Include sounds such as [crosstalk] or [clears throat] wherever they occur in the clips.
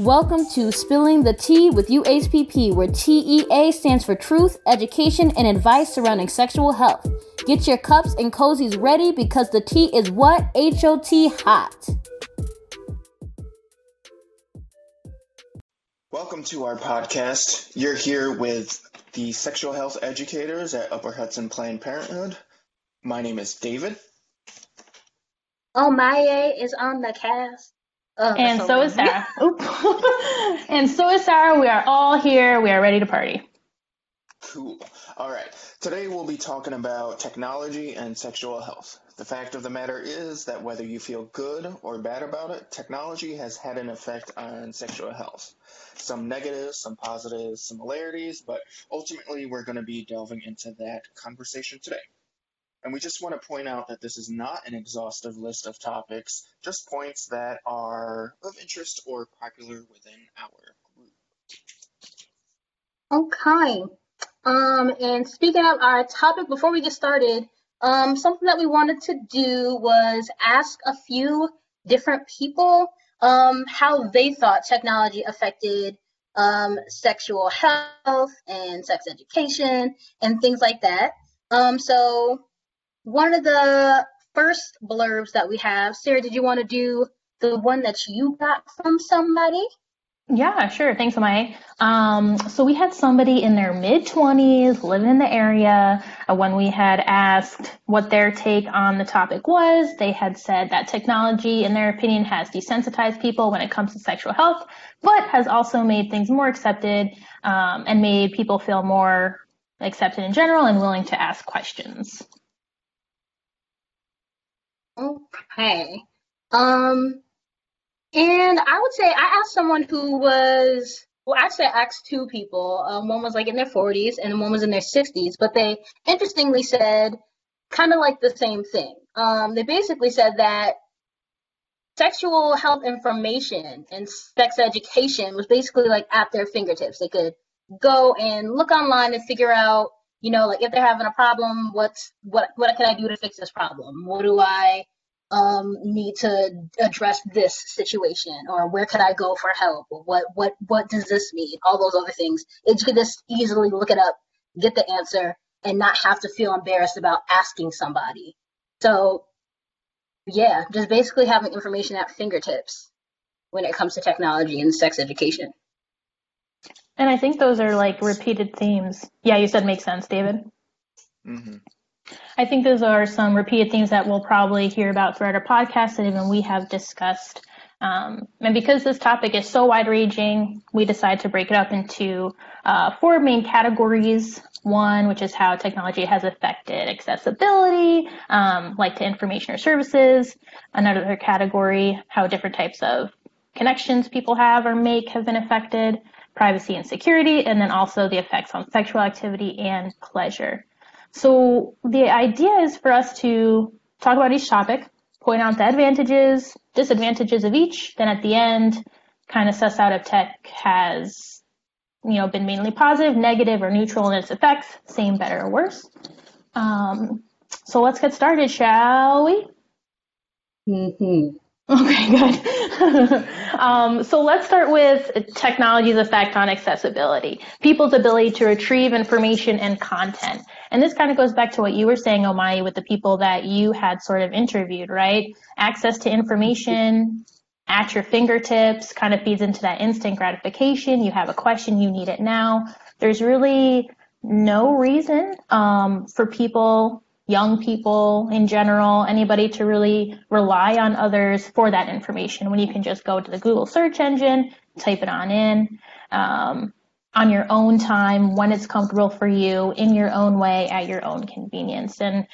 Welcome to Spilling the Tea with UHPP, where TEA stands for Truth, Education, and Advice Surrounding Sexual Health. Get your cups and cozies ready because the tea is what? HOT hot. Welcome to our podcast. You're here with the sexual health educators at Upper Hudson Planned Parenthood. My name is David. Oh, Maya is on the cast. Oh, and so is Sarah. [laughs] [laughs] and so is Sarah. We are all here. We are ready to party. Cool. All right. Today we'll be talking about technology and sexual health. The fact of the matter is that whether you feel good or bad about it, technology has had an effect on sexual health. Some negatives, some positives, similarities, but ultimately we're going to be delving into that conversation today. And we just want to point out that this is not an exhaustive list of topics, just points that are of interest or popular within our group. Okay. Um, and speaking of our topic, before we get started, um, something that we wanted to do was ask a few different people um, how they thought technology affected um, sexual health and sex education and things like that. Um, so one of the first blurbs that we have, Sarah, did you want to do the one that you got from somebody? Yeah, sure. Thanks, Amai. Um, so we had somebody in their mid 20s living in the area. Uh, when we had asked what their take on the topic was, they had said that technology, in their opinion, has desensitized people when it comes to sexual health, but has also made things more accepted um, and made people feel more accepted in general and willing to ask questions. Okay. Um, and I would say I asked someone who was, well, actually, I asked two people. Um, one was like in their 40s and one was in their 60s, but they interestingly said kind of like the same thing. Um, they basically said that sexual health information and sex education was basically like at their fingertips. They could go and look online and figure out, you know, like if they're having a problem, what's what what can I do to fix this problem? What do I um, need to address this situation or where could I go for help? What what what does this mean? All those other things. It, you could just easily look it up, get the answer, and not have to feel embarrassed about asking somebody. So yeah, just basically having information at fingertips when it comes to technology and sex education. And I think those are like repeated themes. Yeah, you said makes sense, David. Mm-hmm. I think those are some repeated themes that we'll probably hear about throughout our podcast and even we have discussed. Um, and because this topic is so wide ranging, we decided to break it up into uh, four main categories. One, which is how technology has affected accessibility, um, like to information or services. Another category, how different types of connections people have or make have been affected, privacy and security, and then also the effects on sexual activity and pleasure. So the idea is for us to talk about each topic, point out the advantages, disadvantages of each, then at the end, kind of suss out if tech has, you know, been mainly positive, negative, or neutral in its effects, same, better, or worse. Um, so let's get started, shall we? Mm-hmm. Okay, good. [laughs] um, so let's start with technology's effect on accessibility, people's ability to retrieve information and content. And this kind of goes back to what you were saying, Omai, with the people that you had sort of interviewed, right? Access to information at your fingertips kind of feeds into that instant gratification. You have a question, you need it now. There's really no reason um, for people, young people in general, anybody to really rely on others for that information when you can just go to the Google search engine, type it on in. Um, on your own time when it's comfortable for you in your own way at your own convenience and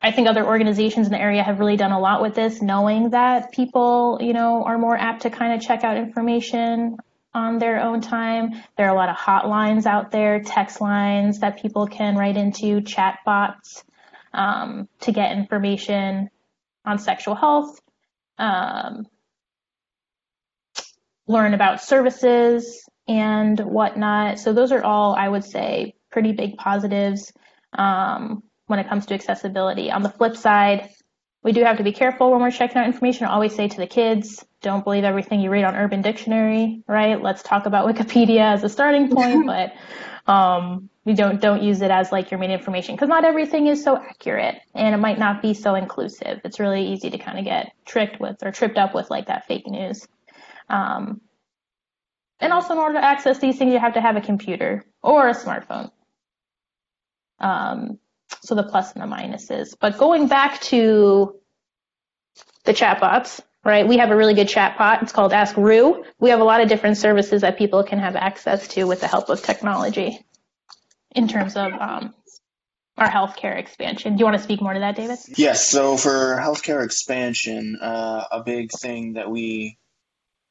I think other organizations in the area have really done a lot with this, knowing that people, you know, are more apt to kind of check out information on their own time. There are a lot of hotlines out there, text lines that people can write into, chat bots um, to get information on sexual health, um, learn about services, and whatnot. So those are all, I would say, pretty big positives um, when it comes to accessibility. On the flip side, we do have to be careful when we're checking out information. I always say to the kids, don't believe everything you read on Urban Dictionary, right? Let's talk about Wikipedia as a starting point, [laughs] but um, you don't don't use it as like your main information because not everything is so accurate and it might not be so inclusive. It's really easy to kind of get tricked with or tripped up with like that fake news. Um, and also, in order to access these things, you have to have a computer or a smartphone. Um, so the plus and the minuses. But going back to the chatbots, right? We have a really good chatbot. It's called Ask Rue. We have a lot of different services that people can have access to with the help of technology in terms of um, our healthcare expansion. Do you want to speak more to that, David? Yes. So for healthcare expansion, uh, a big thing that we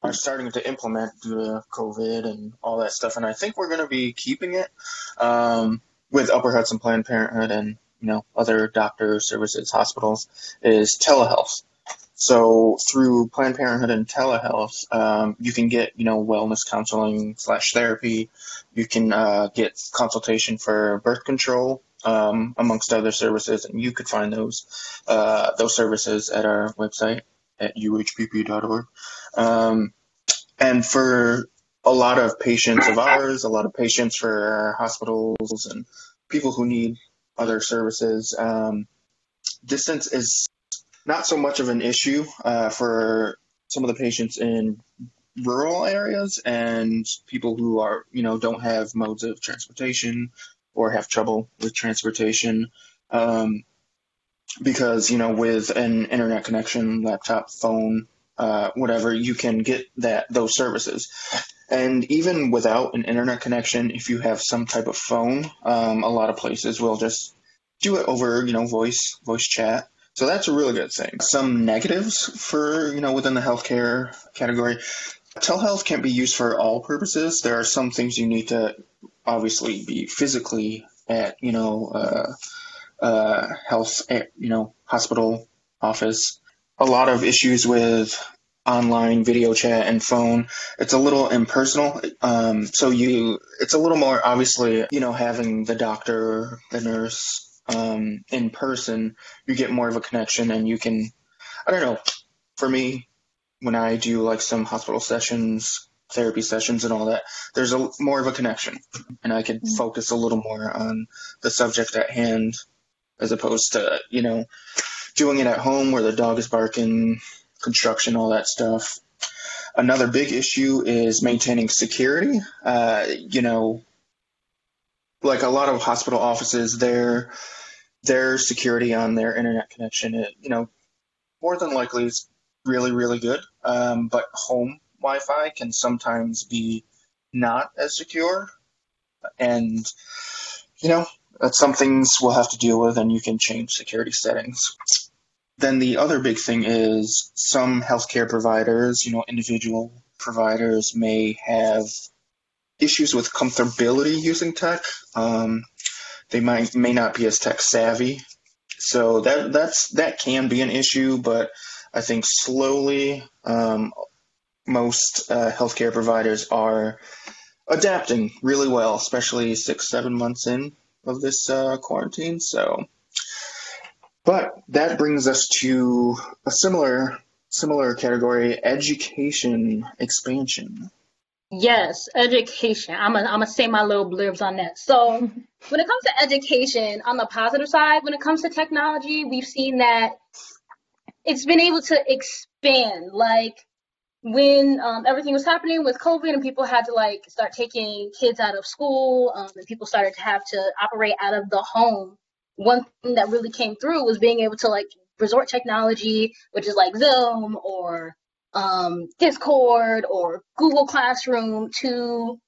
are starting to implement due to COVID and all that stuff, and I think we're going to be keeping it um, with Upper Hudson Planned Parenthood and you know other doctor services, hospitals, is telehealth. So through Planned Parenthood and telehealth, um, you can get you know wellness counseling slash therapy. You can uh, get consultation for birth control, um, amongst other services, and you could find those uh, those services at our website at uhpp.org. Um, and for a lot of patients of ours, a lot of patients for hospitals and people who need other services, um, distance is not so much of an issue uh, for some of the patients in rural areas and people who are, you know, don't have modes of transportation or have trouble with transportation. Um, because, you know, with an internet connection, laptop, phone, uh, whatever, you can get that those services. And even without an internet connection, if you have some type of phone, um, a lot of places will just do it over, you know, voice voice chat. So that's a really good thing. Some negatives for, you know, within the healthcare category. Telehealth can't be used for all purposes. There are some things you need to obviously be physically at, you know, uh, uh, health, you know, hospital office. A lot of issues with online video chat and phone. It's a little impersonal. Um, so you, it's a little more obviously, you know, having the doctor, the nurse, um, in person, you get more of a connection and you can, I don't know, for me, when I do like some hospital sessions, therapy sessions and all that, there's a more of a connection and I can mm-hmm. focus a little more on the subject at hand as opposed to, you know, doing it at home where the dog is barking, construction, all that stuff. Another big issue is maintaining security. Uh, you know, like a lot of hospital offices, their their security on their internet connection, it, you know, more than likely is really really good. Um, but home Wi-Fi can sometimes be not as secure, and you know that's some things we'll have to deal with, and you can change security settings. Then the other big thing is some healthcare providers, you know, individual providers may have issues with comfortability using tech. Um, they might may not be as tech savvy, so that that's that can be an issue. But I think slowly, um, most uh, healthcare providers are adapting really well, especially six seven months in of this uh, quarantine. So but that brings us to a similar similar category, education expansion. Yes, education. I'm gonna I'm gonna say my little blurbs on that. So [laughs] when it comes to education, on the positive side, when it comes to technology, we've seen that it's been able to expand. Like when um, everything was happening with COVID and people had to like start taking kids out of school, um, and people started to have to operate out of the home one thing that really came through was being able to like resort technology, which is like Zoom or um, Discord or Google Classroom to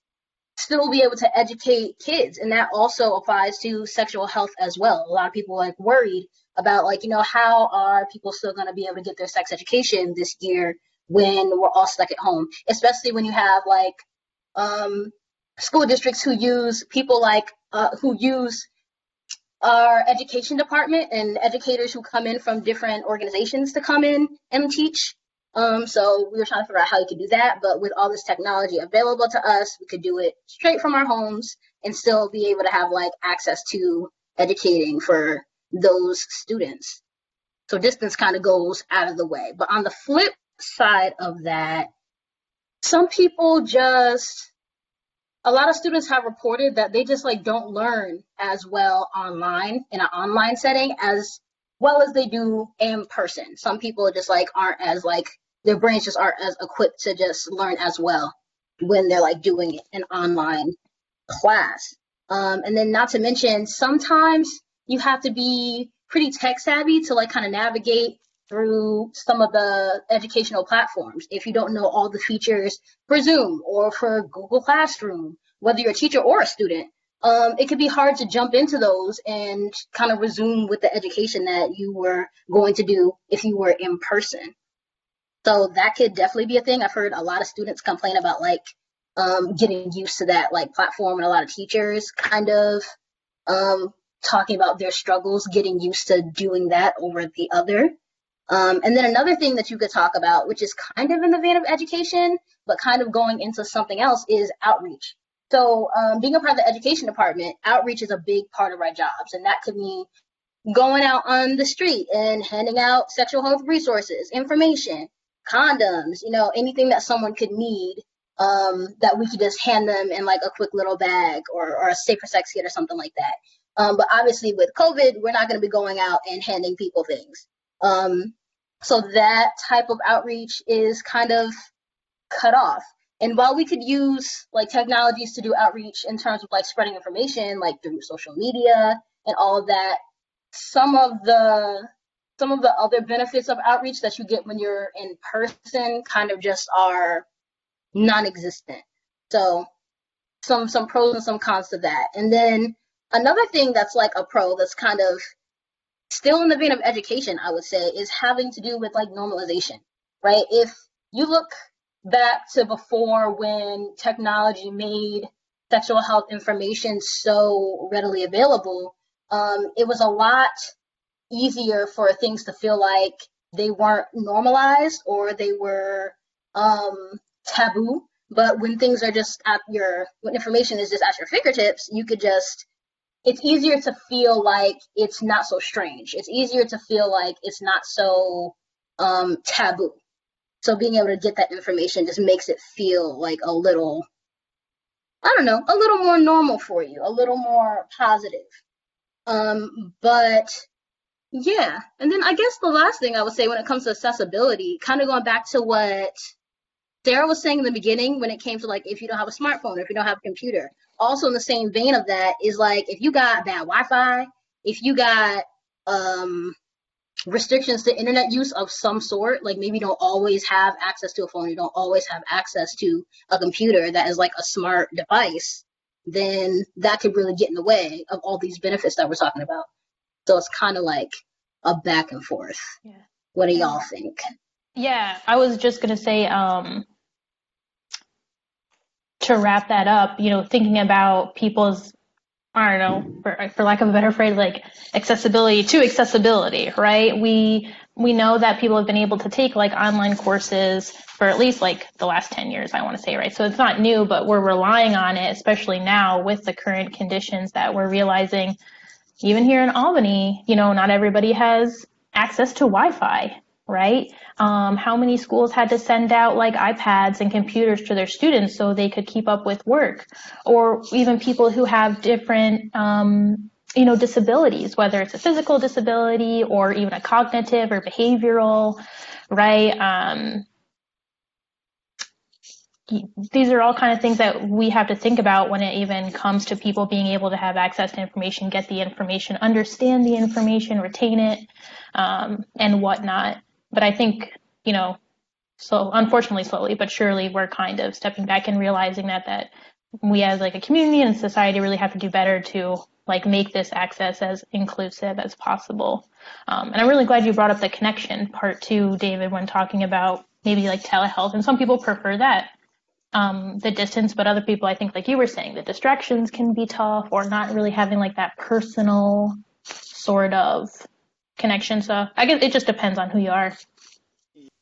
still be able to educate kids. And that also applies to sexual health as well. A lot of people like worried about like, you know, how are people still going to be able to get their sex education this year when we're all stuck at home, especially when you have like um, school districts who use people like uh, who use our education department and educators who come in from different organizations to come in and teach. Um, so we were trying to figure out how you could do that, but with all this technology available to us, we could do it straight from our homes and still be able to have like access to educating for those students. So distance kind of goes out of the way. But on the flip side of that, some people just a lot of students have reported that they just like don't learn as well online in an online setting as well as they do in person. Some people just like aren't as like their brains just aren't as equipped to just learn as well when they're like doing an online class. Um, and then not to mention sometimes you have to be pretty tech savvy to like kind of navigate through some of the educational platforms. If you don't know all the features for Zoom or for Google Classroom, whether you're a teacher or a student, um, it can be hard to jump into those and kind of resume with the education that you were going to do if you were in person. So that could definitely be a thing. I've heard a lot of students complain about like um, getting used to that like platform and a lot of teachers kind of um, talking about their struggles getting used to doing that over the other. Um, and then another thing that you could talk about, which is kind of in the vein of education, but kind of going into something else, is outreach. So, um, being a part of the education department, outreach is a big part of our jobs, and that could mean going out on the street and handing out sexual health resources, information, condoms, you know, anything that someone could need um, that we could just hand them in like a quick little bag or, or a safer sex kit or something like that. Um, but obviously, with COVID, we're not going to be going out and handing people things. Um, so that type of outreach is kind of cut off. And while we could use like technologies to do outreach in terms of like spreading information, like through social media and all of that, some of the some of the other benefits of outreach that you get when you're in person kind of just are non-existent. So some some pros and some cons to that. And then another thing that's like a pro that's kind of still in the vein of education, I would say, is having to do with like normalization, right? If you look back to before when technology made sexual health information so readily available, um, it was a lot easier for things to feel like they weren't normalized or they were um, taboo. But when things are just at your, when information is just at your fingertips, you could just it's easier to feel like it's not so strange. It's easier to feel like it's not so um, taboo. So being able to get that information just makes it feel like a little, I don't know, a little more normal for you, a little more positive. Um, but yeah, and then I guess the last thing I would say when it comes to accessibility, kind of going back to what Sarah was saying in the beginning when it came to like if you don't have a smartphone, if you don't have a computer. Also in the same vein of that is like if you got bad Wi-Fi, if you got um restrictions to internet use of some sort, like maybe you don't always have access to a phone, you don't always have access to a computer that is like a smart device, then that could really get in the way of all these benefits that we're talking about. So it's kind of like a back and forth. Yeah. What do y'all think? Yeah, I was just gonna say, um, to wrap that up, you know, thinking about people's, I don't know, for, for lack of a better phrase, like accessibility to accessibility, right? We we know that people have been able to take like online courses for at least like the last 10 years, I want to say, right? So it's not new, but we're relying on it, especially now with the current conditions that we're realizing. Even here in Albany, you know, not everybody has access to Wi-Fi, right? Um, how many schools had to send out like iPads and computers to their students so they could keep up with work, or even people who have different, um, you know, disabilities, whether it's a physical disability or even a cognitive or behavioral, right? Um, these are all kind of things that we have to think about when it even comes to people being able to have access to information, get the information, understand the information, retain it, um, and whatnot but I think, you know, so unfortunately slowly but surely we're kind of stepping back and realizing that that we as like a community and society really have to do better to like make this access as inclusive as possible. Um, and I'm really glad you brought up the connection part too, David, when talking about maybe like telehealth. And some people prefer that, um, the distance, but other people, I think, like you were saying, the distractions can be tough or not really having like that personal sort of connection. So I guess it just depends on who you are.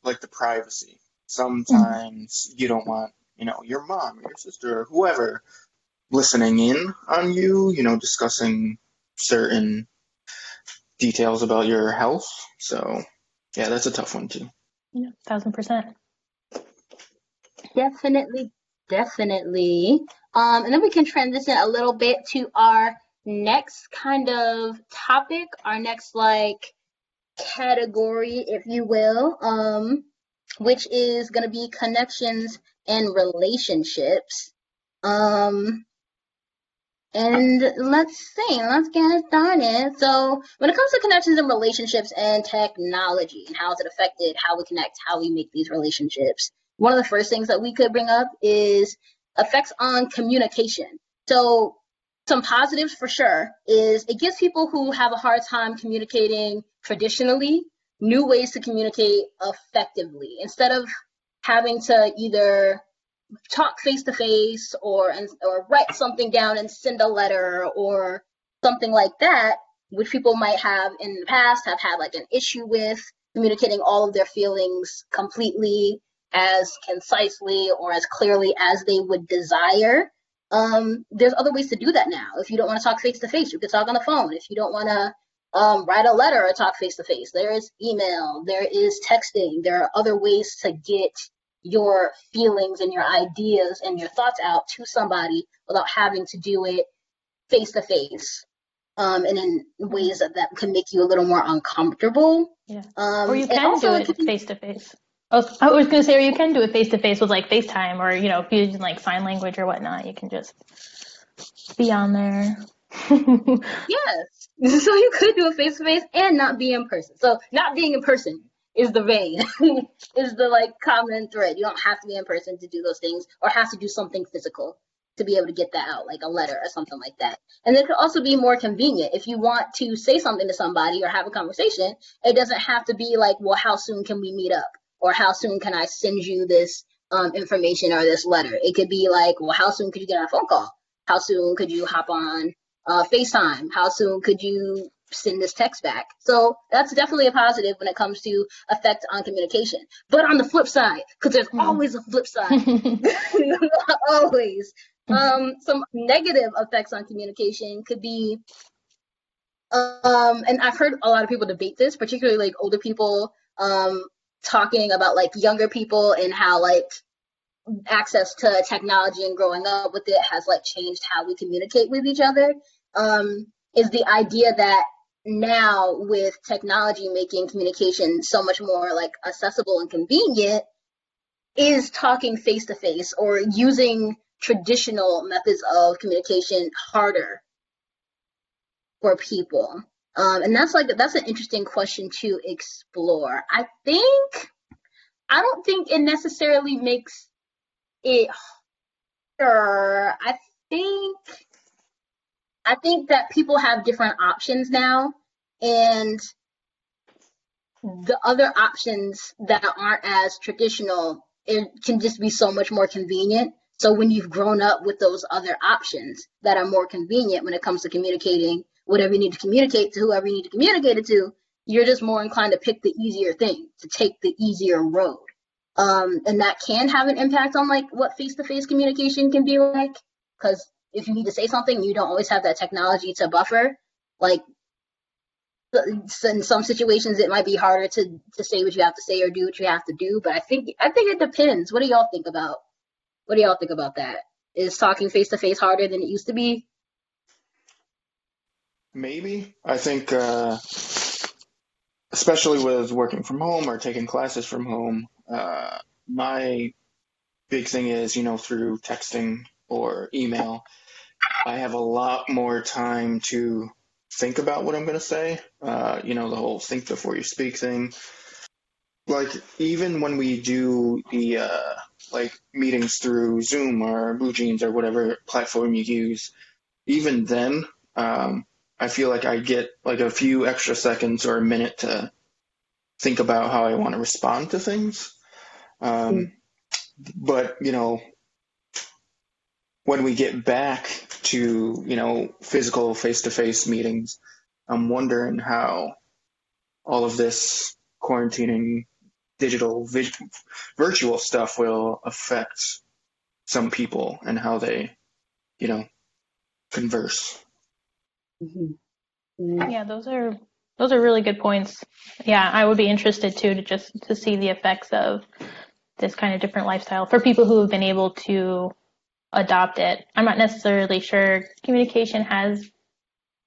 Like the privacy. Sometimes mm-hmm. you don't want, you know, your mom, or your sister, or whoever listening in on you, you know, discussing certain details about your health. So, yeah, that's a tough one too. Yeah, thousand percent. Definitely, definitely. Um, and then we can transition a little bit to our next kind of topic, our next like category, if you will, um, which is going to be connections and relationships. Um, and let's see, let's get started. So, when it comes to connections and relationships and technology and how is it affected how we connect, how we make these relationships, one of the first things that we could bring up is effects on communication. So, some positives for sure is it gives people who have a hard time communicating traditionally new ways to communicate effectively. Instead of having to either talk face to face or or write something down and send a letter or something like that which people might have in the past have had like an issue with communicating all of their feelings completely as concisely or as clearly as they would desire um, there's other ways to do that now if you don't want to talk face to face you can talk on the phone if you don't want to um, write a letter or talk face to face there is email there is texting there are other ways to get your feelings and your ideas and your thoughts out to somebody without having to do it face to face um, and in ways that, that can make you a little more uncomfortable. Yeah. Um, or you can do it face to face. Oh, I was going to say, or you can do it face to face with like FaceTime or, you know, if you're using like sign language or whatnot, you can just be on there. [laughs] yes. [laughs] So you could do a face to face and not be in person. So not being in person is the vein, [laughs] is the like common thread. You don't have to be in person to do those things or have to do something physical to be able to get that out, like a letter or something like that. And it could also be more convenient if you want to say something to somebody or have a conversation. It doesn't have to be like, well, how soon can we meet up, or how soon can I send you this um, information or this letter? It could be like, well, how soon could you get on a phone call? How soon could you hop on uh, FaceTime? How soon could you send this text back. So that's definitely a positive when it comes to effect on communication. But on the flip side, because there's mm. always a flip side, [laughs] always. Um, some negative effects on communication could be, um, and I've heard a lot of people debate this, particularly like older people, um, talking about like younger people and how like access to technology and growing up with it has like changed how we communicate with each other. Um, is the idea that now with technology making communication so much more like accessible and convenient is talking face to face or using traditional methods of communication harder for people um, and that's like that's an interesting question to explore i think i don't think it necessarily makes it harder i think I think that people have different options now, and the other options that aren't as traditional it can just be so much more convenient. So when you've grown up with those other options that are more convenient when it comes to communicating whatever you need to communicate to whoever you need to communicate it to, you're just more inclined to pick the easier thing, to take the easier road. Um, and that can have an impact on like what face-to-face communication can be like, because if you need to say something, you don't always have that technology to buffer. Like in some situations, it might be harder to to say what you have to say or do what you have to do. But I think I think it depends. What do y'all think about? What do y'all think about that? Is talking face to face harder than it used to be? Maybe. I think, uh, especially with working from home or taking classes from home, uh, my big thing is, you know, through texting or email, I have a lot more time to think about what I'm going to say. Uh, you know, the whole think before you speak thing. Like, even when we do the, uh, like, meetings through Zoom or BlueJeans or whatever platform you use, even then, um, I feel like I get like a few extra seconds or a minute to think about how I want to respond to things. Um, mm. But, you know, when we get back to you know physical face-to-face meetings i'm wondering how all of this quarantining digital virtual stuff will affect some people and how they you know converse mm-hmm. yeah those are those are really good points. Yeah, I would be interested too to just to see the effects of this kind of different lifestyle for people who have been able to adopt it. I'm not necessarily sure communication has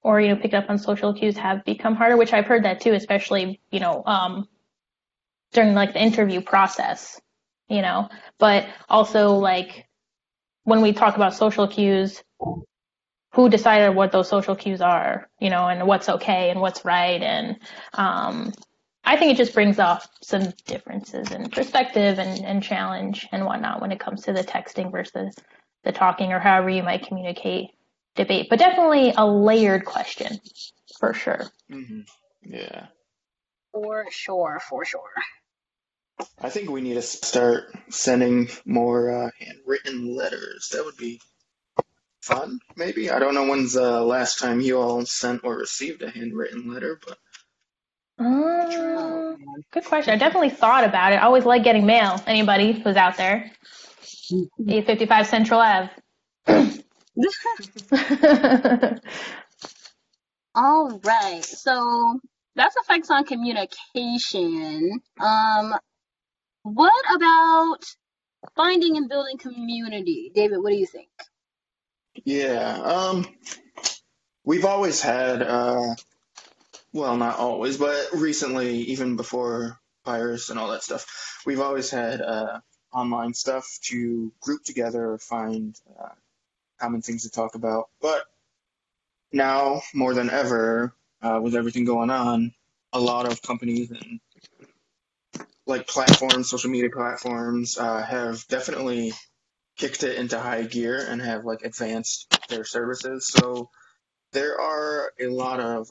or you know pick up on social cues have become harder, which I've heard that too, especially you know um, during like the interview process, you know. But also like when we talk about social cues, who decided what those social cues are, you know, and what's okay and what's right, and um, I think it just brings off some differences in perspective and, and challenge and whatnot when it comes to the texting versus the talking or however you might communicate debate, but definitely a layered question for sure. Mm-hmm. Yeah. For sure, for sure. I think we need to start sending more uh, handwritten letters. That would be fun, maybe. I don't know when's the last time you all sent or received a handwritten letter, but. Uh, good question. I definitely thought about it. I always like getting mail. Anybody who's out there? 855 Central Ave. [laughs] All right. So that's effects on communication. Um, what about finding and building community? David, what do you think? Yeah, um, we've always had, uh, well, not always, but recently, even before virus and all that stuff, we've always had uh, online stuff to group together or find uh, common things to talk about. But now, more than ever, uh, with everything going on, a lot of companies and like platforms, social media platforms, uh, have definitely kicked it into high gear and have like advanced their services. So there are a lot of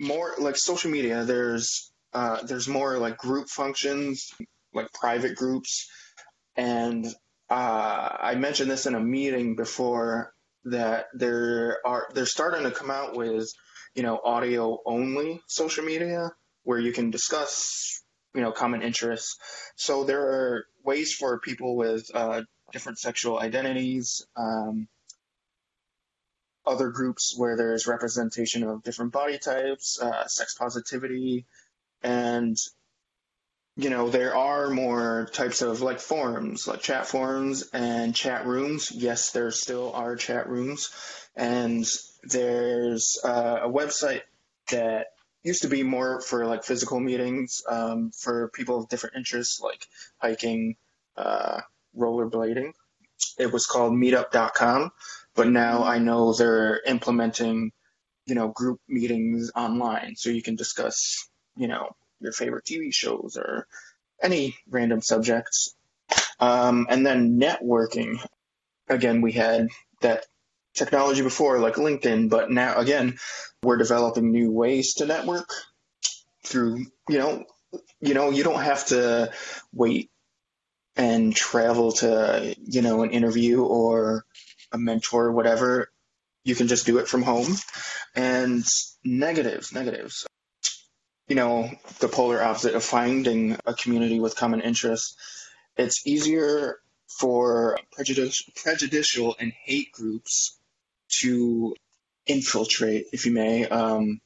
more like social media. There's uh, there's more like group functions, like private groups, and uh, I mentioned this in a meeting before that there are they're starting to come out with you know audio only social media where you can discuss you know common interests. So there are ways for people with uh, different sexual identities, um, other groups where there's representation of different body types, uh, sex positivity, and you know, there are more types of like forums, like chat forums and chat rooms. Yes, there still are chat rooms. And there's uh, a website that used to be more for like physical meetings um, for people of different interests, like hiking, uh, rollerblading. It was called meetup.com, but now I know they're implementing, you know, group meetings online so you can discuss, you know, your favorite TV shows or any random subjects. Um, and then networking. Again, we had that technology before, like LinkedIn, but now again, we're developing new ways to network through, you know, you know, you don't have to wait and travel to, you know, an interview or a mentor or whatever. You can just do it from home. And negatives, negatives you know, the polar opposite of finding a community with common interests. It's easier for prejudicial, prejudicial and hate groups to infiltrate, if you may, um,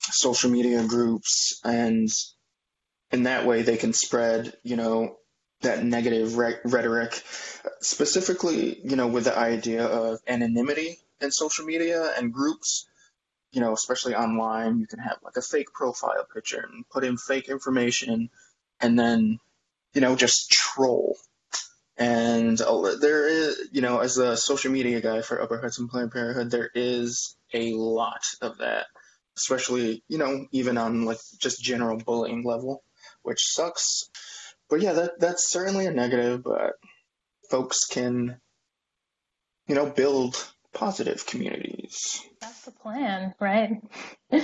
social media groups, and in that way they can spread, you know, that negative re- rhetoric, specifically, you know, with the idea of anonymity in social media and groups you know, especially online, you can have like a fake profile picture and put in fake information and then, you know, just troll. And uh, there is, you know, as a social media guy for Upper Hudson Planned Parenthood, there is a lot of that, especially, you know, even on like just general bullying level, which sucks. But yeah, that that's certainly a negative, but folks can, you know, build positive communities. That's the plan, right? the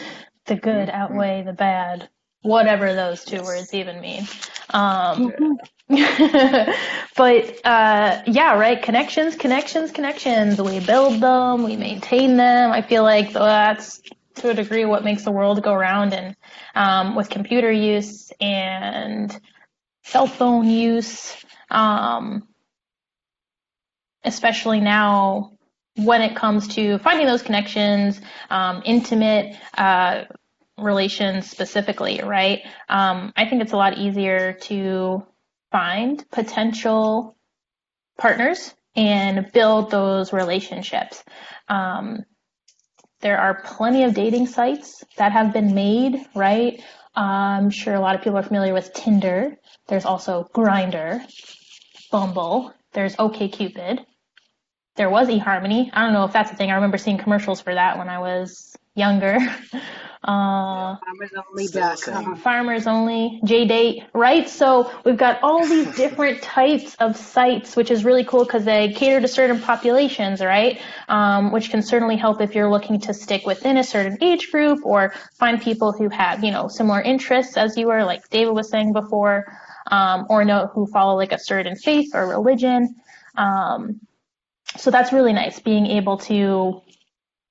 good mm-hmm. outweigh the bad, whatever those two words even mean. Um, [laughs] but uh, yeah, right. Connections, connections, connections. We build them, we maintain them. I feel like that's to a degree what makes the world go round. And um, with computer use and cell phone use, um, especially now when it comes to finding those connections, um, intimate, uh, relations specifically, right? Um, I think it's a lot easier to find potential partners and build those relationships. Um, there are plenty of dating sites that have been made, right? I'm sure a lot of people are familiar with Tinder. There's also Grindr, Bumble. There's OKCupid. There was eHarmony. I don't know if that's a thing. I remember seeing commercials for that when I was younger. [laughs] Uh, FarmersOnly.com. farmers only, JDate. right? So we've got all these [laughs] different types of sites, which is really cool because they cater to certain populations, right? Um, which can certainly help if you're looking to stick within a certain age group or find people who have, you know, similar interests as you were, like David was saying before, um, or know who follow like a certain faith or religion. Um, so that's really nice being able to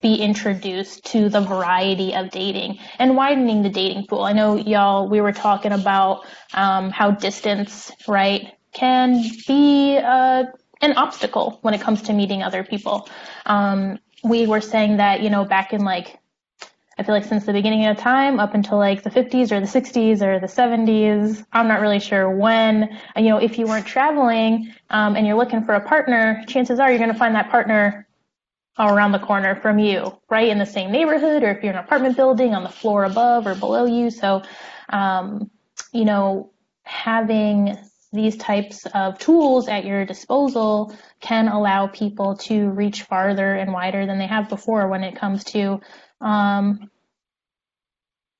be introduced to the variety of dating and widening the dating pool. I know y'all, we were talking about um, how distance, right, can be uh, an obstacle when it comes to meeting other people. Um, we were saying that, you know, back in like, I feel like since the beginning of time up until like the 50s or the 60s or the 70s, I'm not really sure when, you know, if you weren't traveling um, and you're looking for a partner, chances are you're going to find that partner around the corner from you, right in the same neighborhood, or if you're in an apartment building on the floor above or below you. So, um, you know, having these types of tools at your disposal can allow people to reach farther and wider than they have before when it comes to, um,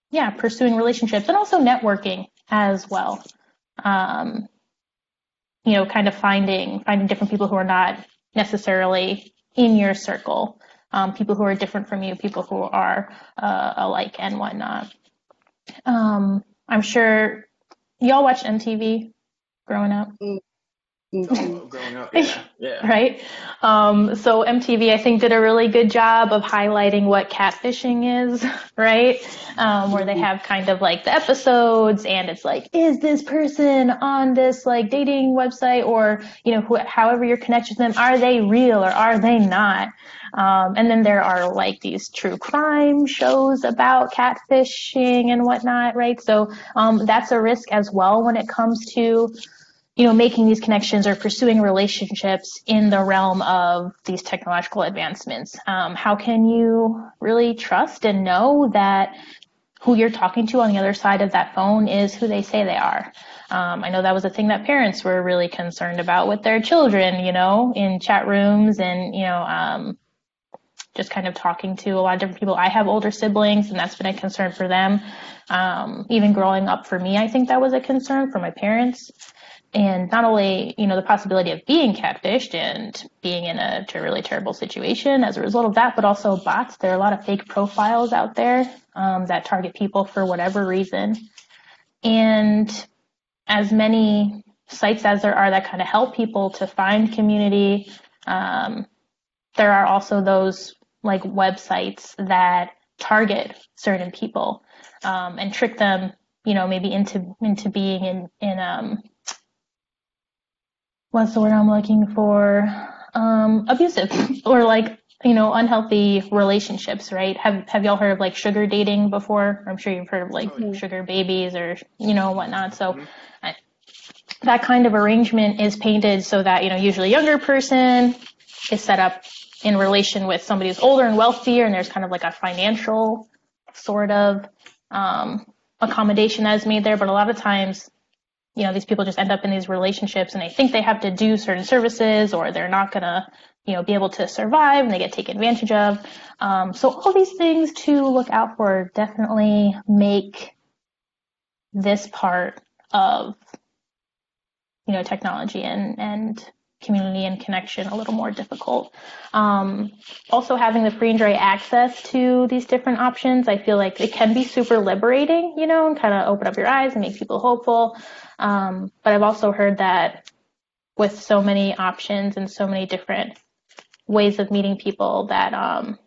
yeah, pursuing relationships and also networking as well. Um, you know, kind of finding finding different people who are not necessarily in your circle, um, people who are different from you, people who are uh, alike and whatnot. Um, I'm sure y'all watched MTV growing up. Oh, growing up, [laughs] yeah, yeah. right? Um, so MTV, I think, did a really good job of highlighting what catfishing is, [laughs] right? Um, where they have kind of like the episodes, and it's like, is this person on this like dating website, or you know, wh- however you're connected to them, are they real or are they not? Um, and then there are like these true crime shows about catfishing and whatnot, right? So um, that's a risk as well when it comes to you know, making these connections or pursuing relationships in the realm of these technological advancements. Um, how can you really trust and know that who you're talking to on the other side of that phone is who they say they are? Um, I know that was a thing that parents were really concerned about with their children, you know, in chat rooms and, you know, um, just kind of talking to a lot of different people. I have older siblings, and that's been a concern for them. Um, even growing up for me, I think that was a concern for my parents and not only you know the possibility of being catfished and being in a really terrible situation as a result of that but also bots. There are a lot of fake profiles out there um, that target people for whatever reason. And as many sites as there are that kind of help people to find community um, there are also those like websites that target certain people um, and trick them you know maybe into into being in in um, what's the word I'm looking for? Um, abusive [laughs] or like you know unhealthy relationships, right? Have Have y'all heard of like sugar dating before? I'm sure you've heard of like yeah. sugar babies or you know whatnot. So. Mhm. I, that kind of arrangement is painted so that you know usually younger person is set up in relation with somebody who's older and wealthier and there's kind of like a financial sort of um, accommodation that is made there but a lot of times you know these people just end up in these relationships and they think they have to do certain services or they're not gonna you know be able to survive and they get taken advantage of. Um, so all these things to look out for definitely make this part of you know technology and and community and connection a little more difficult. Um, also having the free and dry access to these different options i feel like it can be super liberating you know and kind of open up your eyes and make people hopeful um, but i've also heard that with so many options and so many different ways of meeting people that um,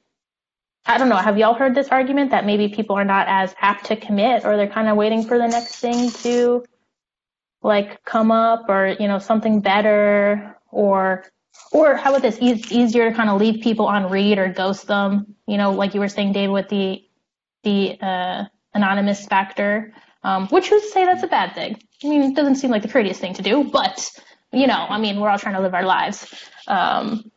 i don't know have y'all heard this argument that maybe people are not as apt to commit or they're kind of waiting for the next thing to like come up or you know something better or or how about this easier to kind of leave people on read or ghost them you know like you were saying dave with the the uh anonymous factor, um, which to say that's a bad thing? I mean, it doesn't seem like the prettiest thing to do, but you know, I mean, we're all trying to live our lives. Um,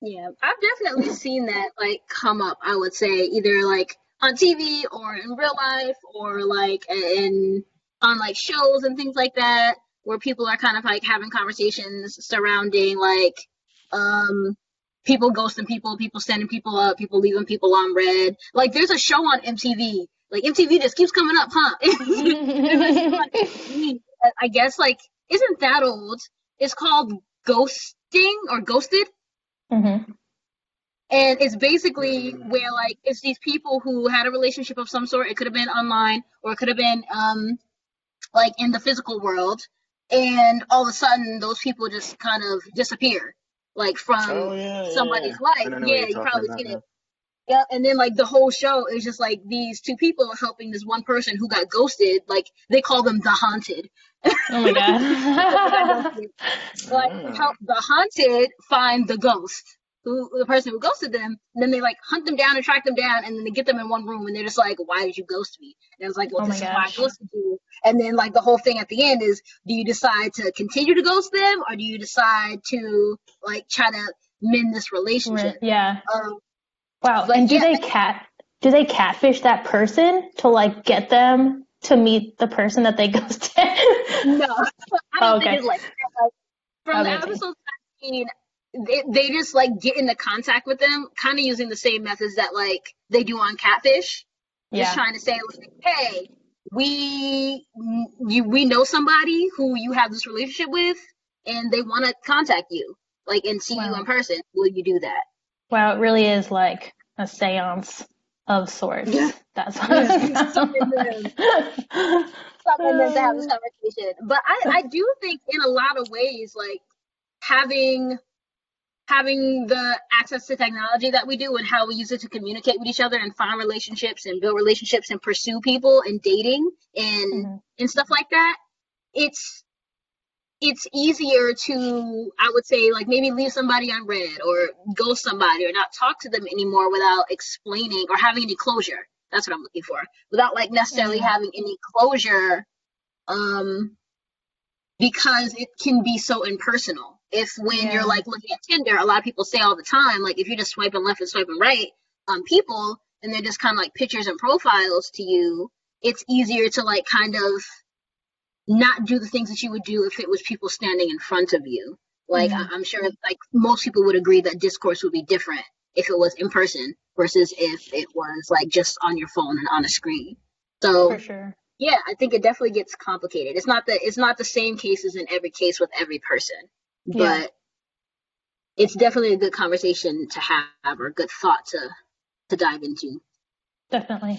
yeah, I've definitely seen that like come up. I would say either like on TV or in real life or like in on like shows and things like that where people are kind of like having conversations surrounding like um people ghosting people, people sending people up, people leaving people on read. Like there's a show on MTV. Like MTV just keeps coming up, huh? [laughs] I guess like isn't that old? It's called ghosting or ghosted. Mm-hmm. And it's basically where like it's these people who had a relationship of some sort. It could have been online or it could have been um like in the physical world. And all of a sudden those people just kind of disappear. Like from Oh yeah, yeah, somebody's yeah. Life. don't know what Yeah, you're you talking probably about seen it. Yeah, and then like the whole show is just like these two people helping this one person who got ghosted. Like they call them the haunted. oh my god. like Ah. help the haunted find the ghost who the person who ghosted them then they like hunt them down and track them down and then they get them in one room and they're just like why did you ghost me and it was like well Oh my this is why i ghosted you and then like the whole thing at the end is do you decide to continue to ghost them or do you decide to like try to mend this relationship yeah. um Wow. And do yeah, they cat do they catfish that person to like get them to meet the person that they [laughs] ghosted? no [laughs] i don't oh, Okay. think it's like. Like, from the Okay. episodes i've seen they, they just like get into contact with them kind of using the same methods that like they do on catfish just trying to say like, hey we you we know somebody who you have this relationship with and they want to contact you like and see you in person will you do that Wow, it really is like a seance of sorts. Yeah. That's Yeah. [laughs] Something what to have this conversation but i i do think in a lot of ways like having having the access to technology that we do and how we use it to communicate with each other and find relationships and build relationships and pursue people and dating and Mhm. and stuff like that it's it's easier to i would say like maybe leave somebody on read or ghost somebody or not talk to them anymore without explaining or having any closure that's what i'm looking for without like necessarily Mhm. having any closure um because it can be so impersonal if when Yeah. you're like looking at tinder a lot of people say all the time like if you're just swiping left and swiping right on people and they're just kind of like pictures and profiles to you it's easier to like kind of not do the things that you would do if it was people standing in front of you. Like Mhm. I- I'm sure like most people would agree that discourse would be different if it was in person versus if it was like just on your phone and on a screen. So For sure. yeah, I think it definitely gets complicated. It's not the it's not the same cases in every case with every person, but Yeah. it's definitely a good conversation to have or a good thought to to dive into. Definitely.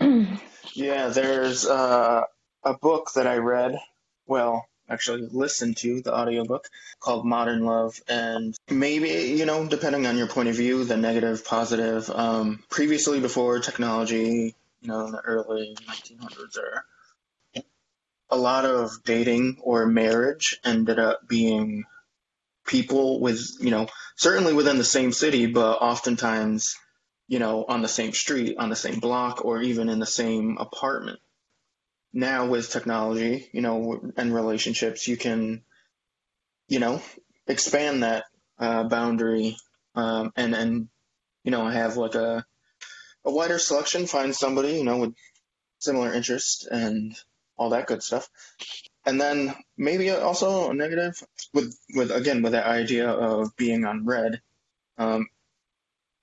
[clears throat] Yeah, there's uh, a book that I read, well, actually listened to, the audiobook, called Modern Love. And maybe, you know, depending on your point of view, the negative, positive, um, previously before technology, you know, in the early 1900s or a lot of dating or marriage ended up being people with, you know, certainly within the same city, but oftentimes you know, on the same street, on the same block, or even in the same apartment. Now with technology, you know, and relationships, you can, you know, expand that uh, boundary um, and and you know have like a a wider selection. Find somebody you know with similar interests and all that good stuff. And then maybe also a negative with with again with that idea of being on read. Um,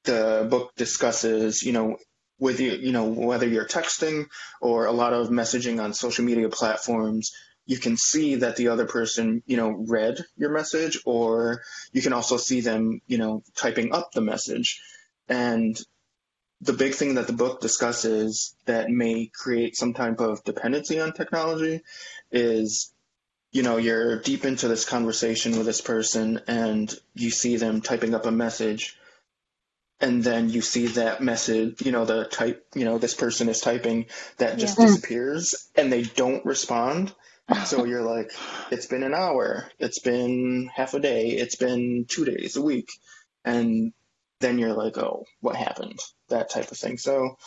the book discusses, you know, with you, you know, whether you're texting or a lot of messaging on social media platforms, you can see that the other person, you know, read your message, or you can also see them, you know, typing up the message. And the big thing that the book discusses that may create some type of dependency on technology is you know you're deep into this conversation with this person and you see them typing up a message and then you see that message you know the type you know this person is typing that just Yeah. disappears and they don't respond so [laughs] you're like it's been an hour it's been half a day it's been two days a week and then you're like oh what happened that type of thing. So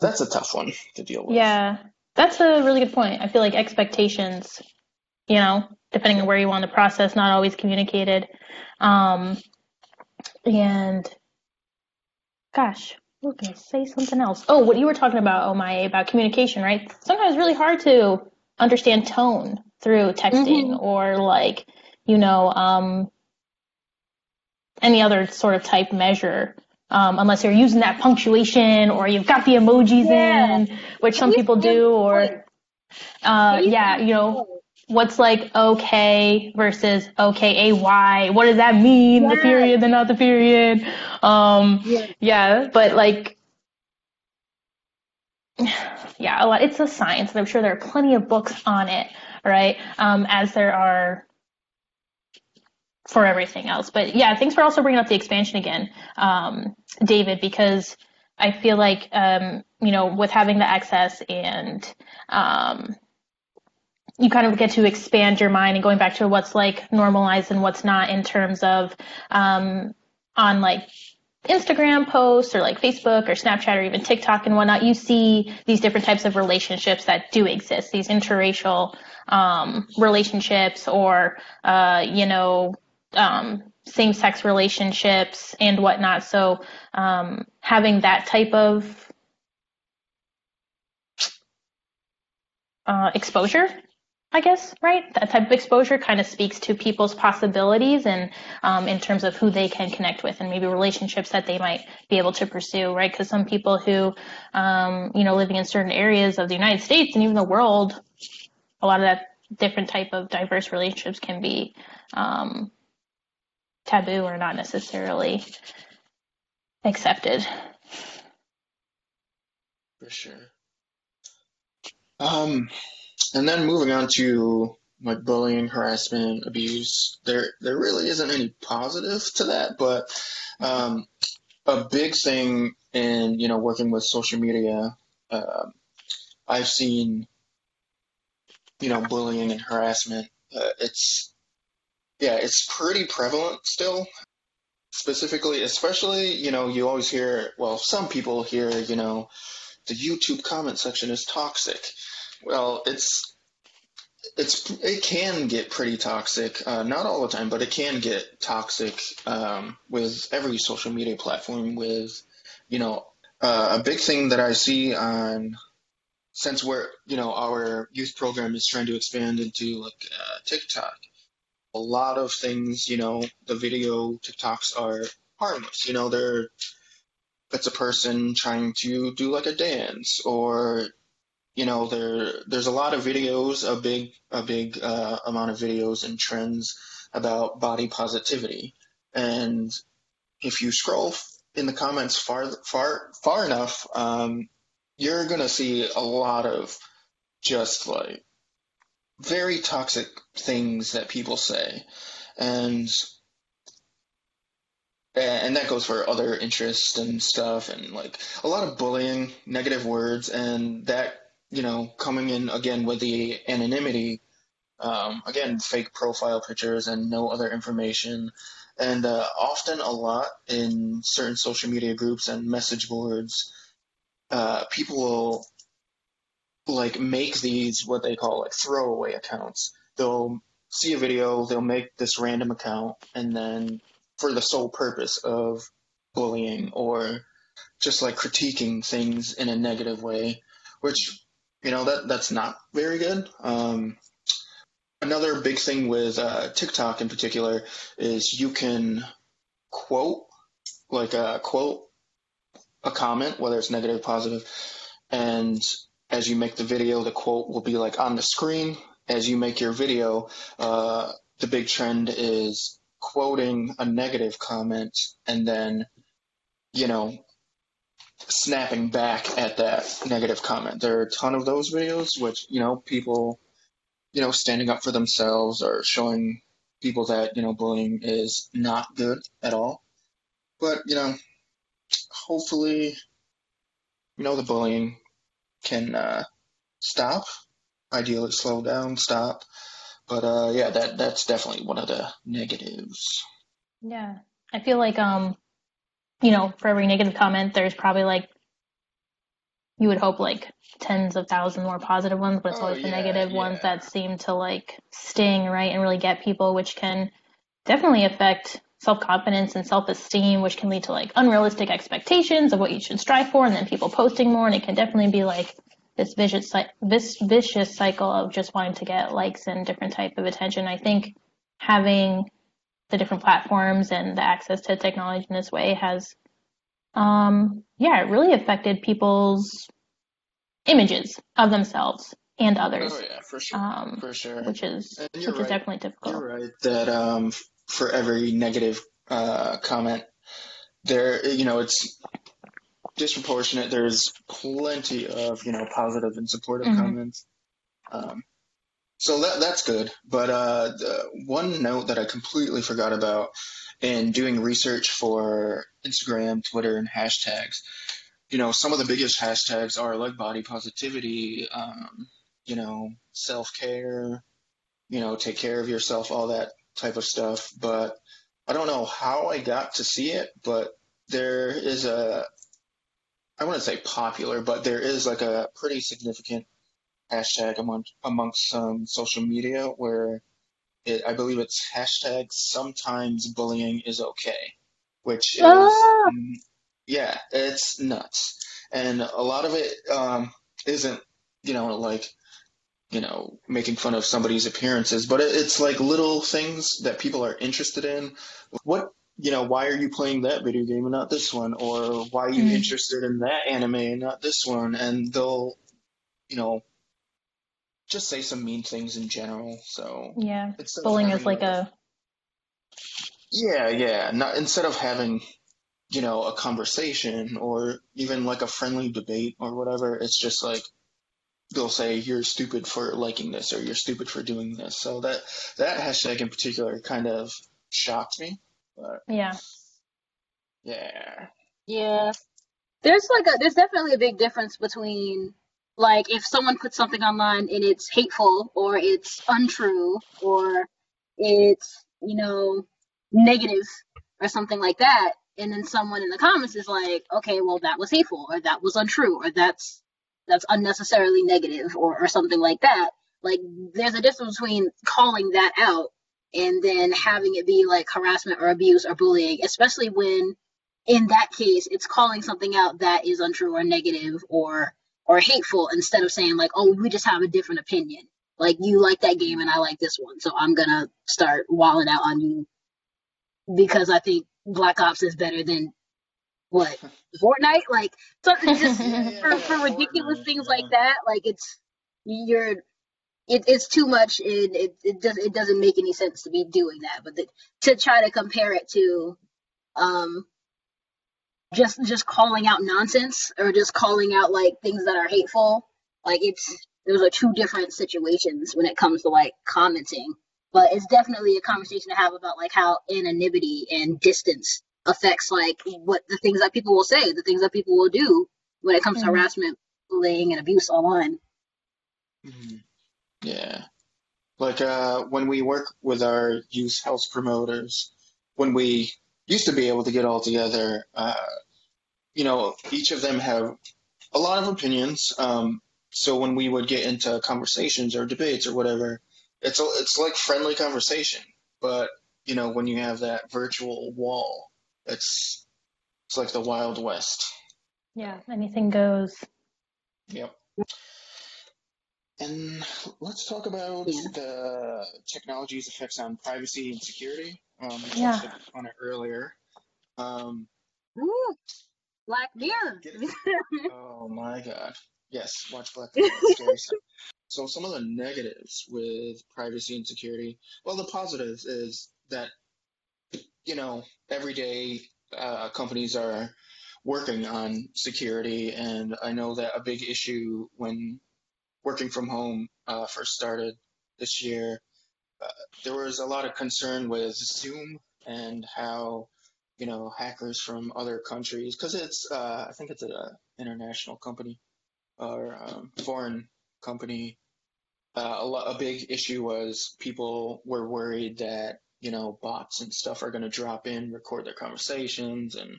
that's a tough one to deal with. Yeah, that's a really good point. I feel like expectations, you know, depending on where you want the process, not always communicated. Um, and gosh, gonna say something else. Oh, what you were talking about, oh my, about communication, right? Sometimes it's really hard to understand tone through texting Mhm. or like, you know, um, any other sort of type measure. Um, unless you're using that punctuation or you've got the emojis Yeah. in, which some people do, or uh, yeah, you know. What's like okay versus okay ay what does that mean the period the not the period? Um Yeah. yeah but like yeah a lot it's a science and i'm sure there are plenty of books on it right? Um as there are for everything else. But yeah thanks for also bringing up the expansion again um david because i feel like um you know with having the access and um you kind of get to expand your mind and going back to what's like normalized and what's not in terms of um, on like Instagram posts or like Facebook or Snapchat or even TikTok and whatnot, you see these different types of relationships that do exist, these interracial um, relationships or, uh, you know, um, same sex relationships and whatnot. So um, having that type of uh, exposure I guess, right? That type of exposure kind of speaks to people's possibilities and um, in terms of who they can connect with and maybe relationships that they might be able to pursue, right? Because some people who, um, you know, living in certain areas of the United States and even the world, a lot of that different type of diverse relationships can be um, taboo or not necessarily accepted. For sure. Um, and then moving on to like bullying, harassment, abuse, there there really isn't any positive to that, but um, a big thing in you know working with social media, uh, I've seen you know bullying and harassment. Uh, it's yeah, it's pretty prevalent still. Specifically, especially you know you always hear well some people hear you know the YouTube comment section is toxic. Well, it's it's it can get pretty toxic. Uh, not all the time, but it can get toxic um, with every social media platform. With you know uh, a big thing that I see on since we're you know our youth program is trying to expand into like uh, TikTok. A lot of things, you know, the video TikToks are harmless. You know, they're it's a person trying to do like a dance or you know there there's a lot of videos a big a big uh, amount of videos and trends about body positivity. And if you scroll in the comments far far far enough um, you're gonna see a lot of just like very toxic things that people say. And and that goes for other interests and stuff and like a lot of bullying negative words and that you know coming in again with the anonymity um, again fake profile pictures and no other information. And uh, often a lot in certain social media groups and message boards uh, people will like make these what they call like throwaway accounts. They'll see a video they'll make this random account and then for the sole purpose of bullying or just like critiquing things in a negative way, which you know that that's not very good. Um, another big thing with uh, TikTok in particular is you can quote like a quote a comment, whether it's positive, and as you make the video, the quote will be like on the screen. As you make your video, uh, the big trend is quoting a negative comment and then, you know, snapping back at that negative comment. There are a ton of those videos, which, you know, people, you know, standing up for themselves or showing people that, you know, bullying is not good at all. But, you know, hopefully, you know, the bullying can uh, stop, ideally slow down, stop. But uh, yeah, that that's definitely one of the negatives. Yeah. I feel like um you know, for every negative comment, there's probably like you would hope like tens of thousands more positive ones, but it's Oh, always the yeah, negative ones yeah. that seem to like sting, right, and really get people, which can definitely affect self confidence and self esteem, which can lead to like unrealistic expectations of what you should strive for, and then people posting more, and it can definitely be like this vicious this vicious cycle of just wanting to get likes and different type of attention. I think having the different platforms and the access to technology in this way has um yeah it really affected people's images of themselves and others Oh yeah, for sure, um for sure. which is which you're is definitely difficult You're right that um, for every negative uh, comment, there you know it's disproportionate. There's plenty of you know positive and supportive Mhm. comments. Um, so that that's good. But uh, one note that I completely forgot about in doing research for Instagram, Twitter, and hashtags. You know, some of the biggest hashtags are like body positivity, um, you know, self care, you know, take care of yourself, all that type of stuff. But I don't know how I got to see it, but there is a, I wouldn't say popular, but there is like a pretty significant hashtag among, amongst some social media where it, I believe it's hashtag sometimes bullying is okay, which is, Ah. mm, yeah, it's nuts. And a lot of it um, isn't, you know, like, you know, making fun of somebody's appearances, but it, it's like little things that people are interested in. What, you know, why are you playing that video game and not this one? Or why are you Mm. interested in that anime and not this one? And they'll, you know, just say some mean things in general. So yeah instead bullying is having like a yeah, yeah. Not instead of having, you know, a conversation or even like a friendly debate or whatever, it's just like they'll say you're stupid for liking this or you're stupid for doing this. So that that hashtag in particular kind of shocked me. But yeah yeah. Yeah. There's like a there's definitely a big difference between like if someone puts something online and it's hateful or it's untrue or it's, you know, negative or something like that, and then someone in the comments is like, okay, well that was hateful or that was untrue or that's that's unnecessarily negative or, or something like that. Like there's a difference between calling that out and then having it be like harassment or abuse or bullying, especially when in that case it's calling something out that is untrue or negative or or hateful instead of saying like oh we just have a different opinion. Like you like that game and i like this one so i'm gonna start walling out on you. Because i think black ops is better than what [laughs] fortnite? Like something just [laughs] Yeah, for, yeah, for ridiculous Fortnite, things yeah. like that like it's you're it, it's too much and it, it does it doesn't make any sense to be doing that but the, to try to compare it to um just just calling out nonsense or just calling out like things that are hateful like it's those are two different situations when it comes to like commenting but it's definitely a conversation to have about like how anonymity and distance affects like what the things that people will say the things that people will do when it comes to Mhm. harassment bullying and abuse online Mhm. Yeah. Like uh, when we work with our youth health promoters, when we used to be able to get all together, uh, you know, each of them have a lot of opinions. Um, so when we would get into conversations or debates or whatever, it's a, it's like friendly conversation. But you know, when you have that virtual wall, it's it's like the Wild West. yeah anything goes Yep. And let's talk about Yeah. the technology's effects on privacy and security. Um, Yeah. on it earlier. Um, Ooh, black mirror [laughs] oh my God. Yes, watch Black Mirror. It's scary stuff. So some of the negatives with privacy and security. Well, the positives is that you know every day uh, companies are working on security, and I know that a big issue when working from home uh, first started this year, uh, there was a lot of concern with Zoom and how you know hackers from other countries because it's uh, I think it's an international company or um, foreign company. Uh, a, lo- a big issue was people were worried that you know bots and stuff are going to drop in, record their conversations, and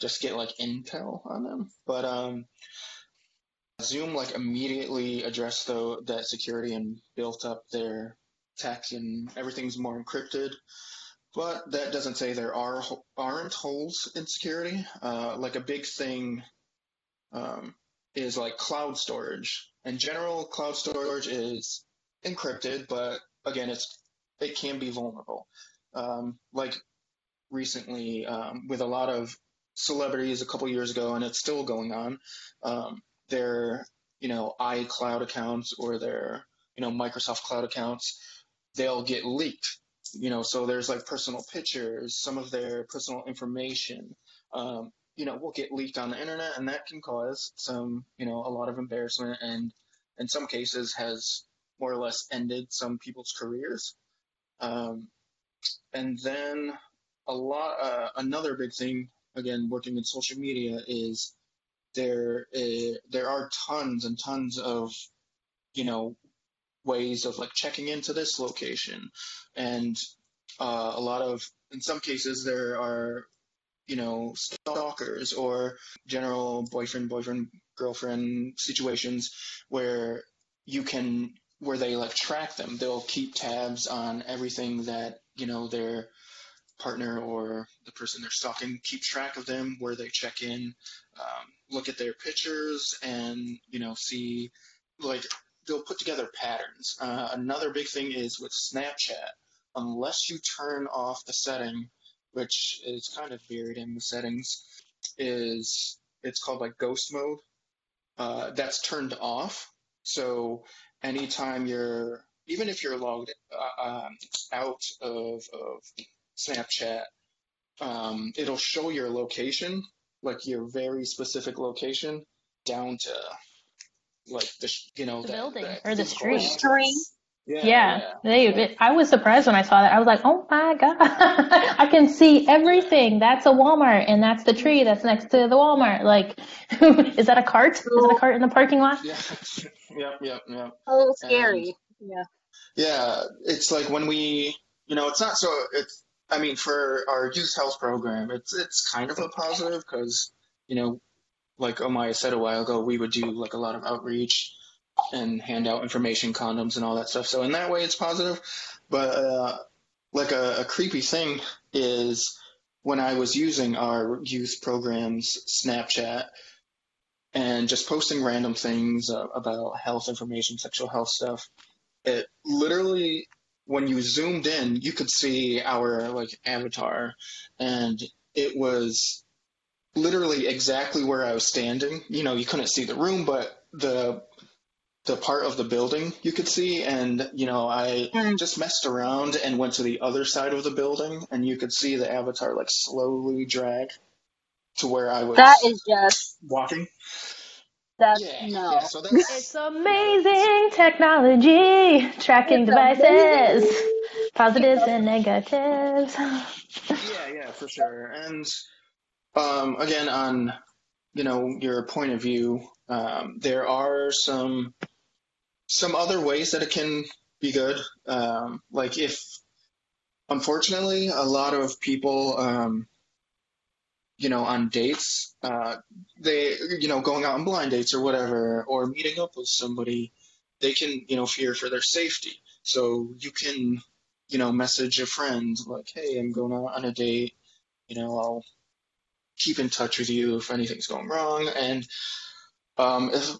just get like intel on them. But um, Zoom like immediately addressed though that security and built up their tech and everything's more encrypted. But that doesn't say there are aren't holes in security. Uh, like a big thing um, is like cloud storage. In general, cloud storage is encrypted, but again, it's it can be vulnerable. Um, like recently, um, with a lot of celebrities a couple years ago, and it's still going on. Um, their you know iCloud accounts or their you know Microsoft Cloud accounts, they'll get leaked. You know, so there's like personal pictures, some of their personal information. Um, you know, will get leaked on the internet, and that can cause some, you know, a lot of embarrassment, and in some cases has more or less ended some people's careers. Um, and then a lot, uh, another big thing, again, working in social media is there, uh, there are tons and tons of, you know, ways of like checking into this location, and uh, a lot of, in some cases, there are you know, stalkers or general boyfriend, boyfriend, girlfriend situations where you can, where they like track them. They'll keep tabs on everything that, you know, their partner or the person they're stalking keep track of them, where they check in, um, look at their pictures and, you know, see, like, they'll put together patterns. Uh, another big thing is with Snapchat. Unless you turn off the setting which is kind of buried in the settings, is it's called like ghost mode. Uh, that's turned off. So anytime you're, even if you're logged uh, um, out of, of Snapchat, um, it'll show your location, like your very specific location, down to like the you know the that, building that or the street. Street. Yeah, Yeah, yeah. they. It, I was surprised when I saw that. I was like, "Oh my [laughs] god, I can see everything. That's a Walmart, and that's the tree that's next to the Walmart. Like, [laughs] is that a cart? Is it a cart in the parking lot? Yeah, [laughs] yep, yep, yep. A little scary. yeah. Yeah, it's like when we, you know, it's not so. It's, I mean, for our youth health program, it's it's kind of a positive because, you know, like Omaya said a while ago, we would do like a lot of outreach and hand out information, condoms, and all that stuff. So in that way, it's positive. But uh, like a, a creepy thing is when I was using our youth program's Snapchat and just posting random things uh, about health information, sexual health stuff. It literally, when you zoomed in, you could see our like avatar, and it was literally exactly where I was standing. You know, you couldn't see the room, but the the part of the building you could see and you know i Mm. just messed around and went to the other side of the building and you could see the avatar like slowly drag to where i was That is just walking that's yeah no. yeah so that's It's amazing technology, tracking It's devices, amazing. positives and negatives. yeah yeah for sure and um again on you know your point of view um there are some some other ways that it can be good um like if unfortunately a lot of people um you know on dates uh they you know going out on blind dates or whatever or meeting up with somebody they can you know fear for their safety. So you can you know message a friend like hey i'm going out on a date. You know i'll keep in touch with you if anything's going wrong. And um if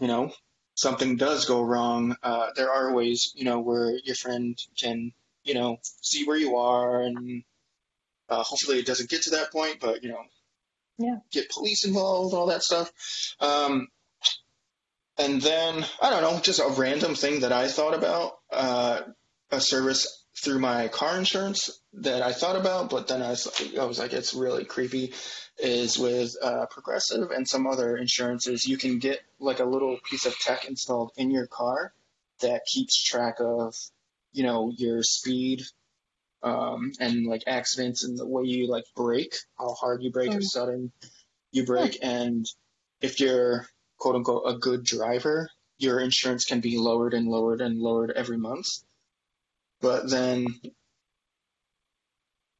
you know something does go wrong uh there are ways you know where your friend can you know see where you are and uh, hopefully it doesn't get to that point but you know Yeah. get police involved all that stuff um and then i don't know just a random thing that i thought about uh a service through my car insurance that i thought about but then i was, I was like it's really creepy is with uh, progressive and some other insurances you can get like a little piece of tech installed in your car that keeps track of you know your speed um, and like accidents and the way you like brake, how hard you brake, how Mm. sudden you brake, and if you're quote unquote a good driver, your insurance can be lowered and lowered and lowered every month. But then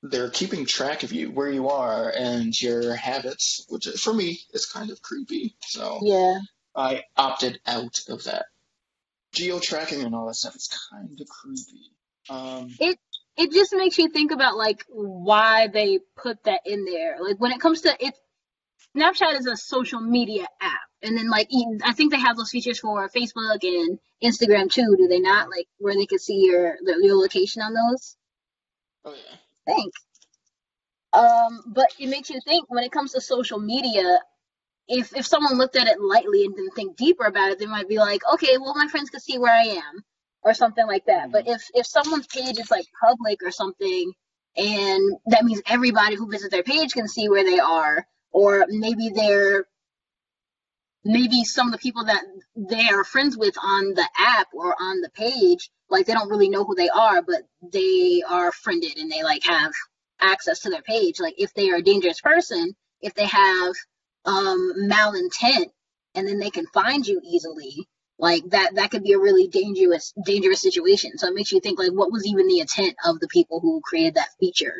they're keeping track of you, where you are, and your habits, which for me is kind of creepy. So Yeah. I opted out of that. Geo tracking and all that stuff is kind of creepy. Um, It just makes you think about like why they put that in there. Like when it comes to it, Snapchat is a social media app, and then like I think they have those features for Facebook and Instagram too. Do they not? Like where they can see your your location on those. oh yeah. think. Um, but it makes you think when it comes to social media, if if someone looked at it lightly and didn't think deeper about it, they might be like, okay, well my friends can see where I am or something like that. But if if someone's page is like public or something, and that means everybody who visits their page can see where they are, or maybe they're maybe some of the people that they are friends with on the app or on the page like they don't really know who they are but they are friended and they like have access to their page like if they are a dangerous person if they have um malintent and then they can find you easily like that that could be a really dangerous dangerous situation. So it makes you think like what was even the intent of the people who created that feature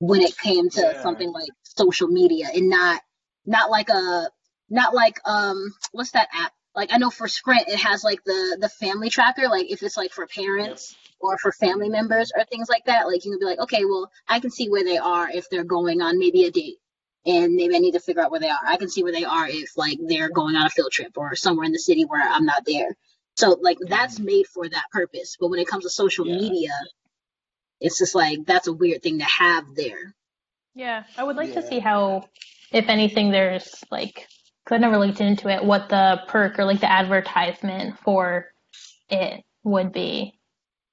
when it came to Yeah. something like social media and not not like a not like um what's that app? Like i know for sprint it has like the the family tracker like if it's like for parents or for family members or things like that like you can be like okay well i can see where they are if they're going on maybe a date and maybe i need to figure out where they are. I can see where they are if like they're going on a field trip or somewhere in the city where i'm not there. So like that's mm. made for that purpose. But when it comes to social Yeah. media it's just like that's a weird thing to have there. Yeah, I would like to see how, if anything, there's like, cause I never looked into it, what the perk or like the advertisement for it would be.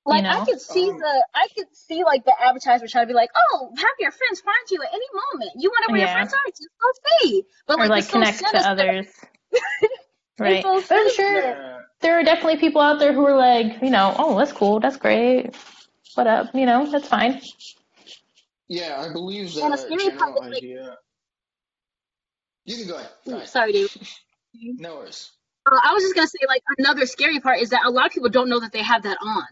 Like You I could see Um, the I could see like the advertisement trying to be like, oh, have your friends find you at any moment. You wonder where your friends are, just go see. But or like, like it's so connect to others. [laughs] right. so But I'm sure Yeah. there are definitely people out there who are like, you know, oh, that's cool, that's great. What up? You know, that's fine. Yeah, I believe And the a scary part general is, like- idea. You can go ahead. Go ahead. Sorry, Dave. No worries. Uh, I was just gonna say like another scary part is that a lot of people don't know that they have that on.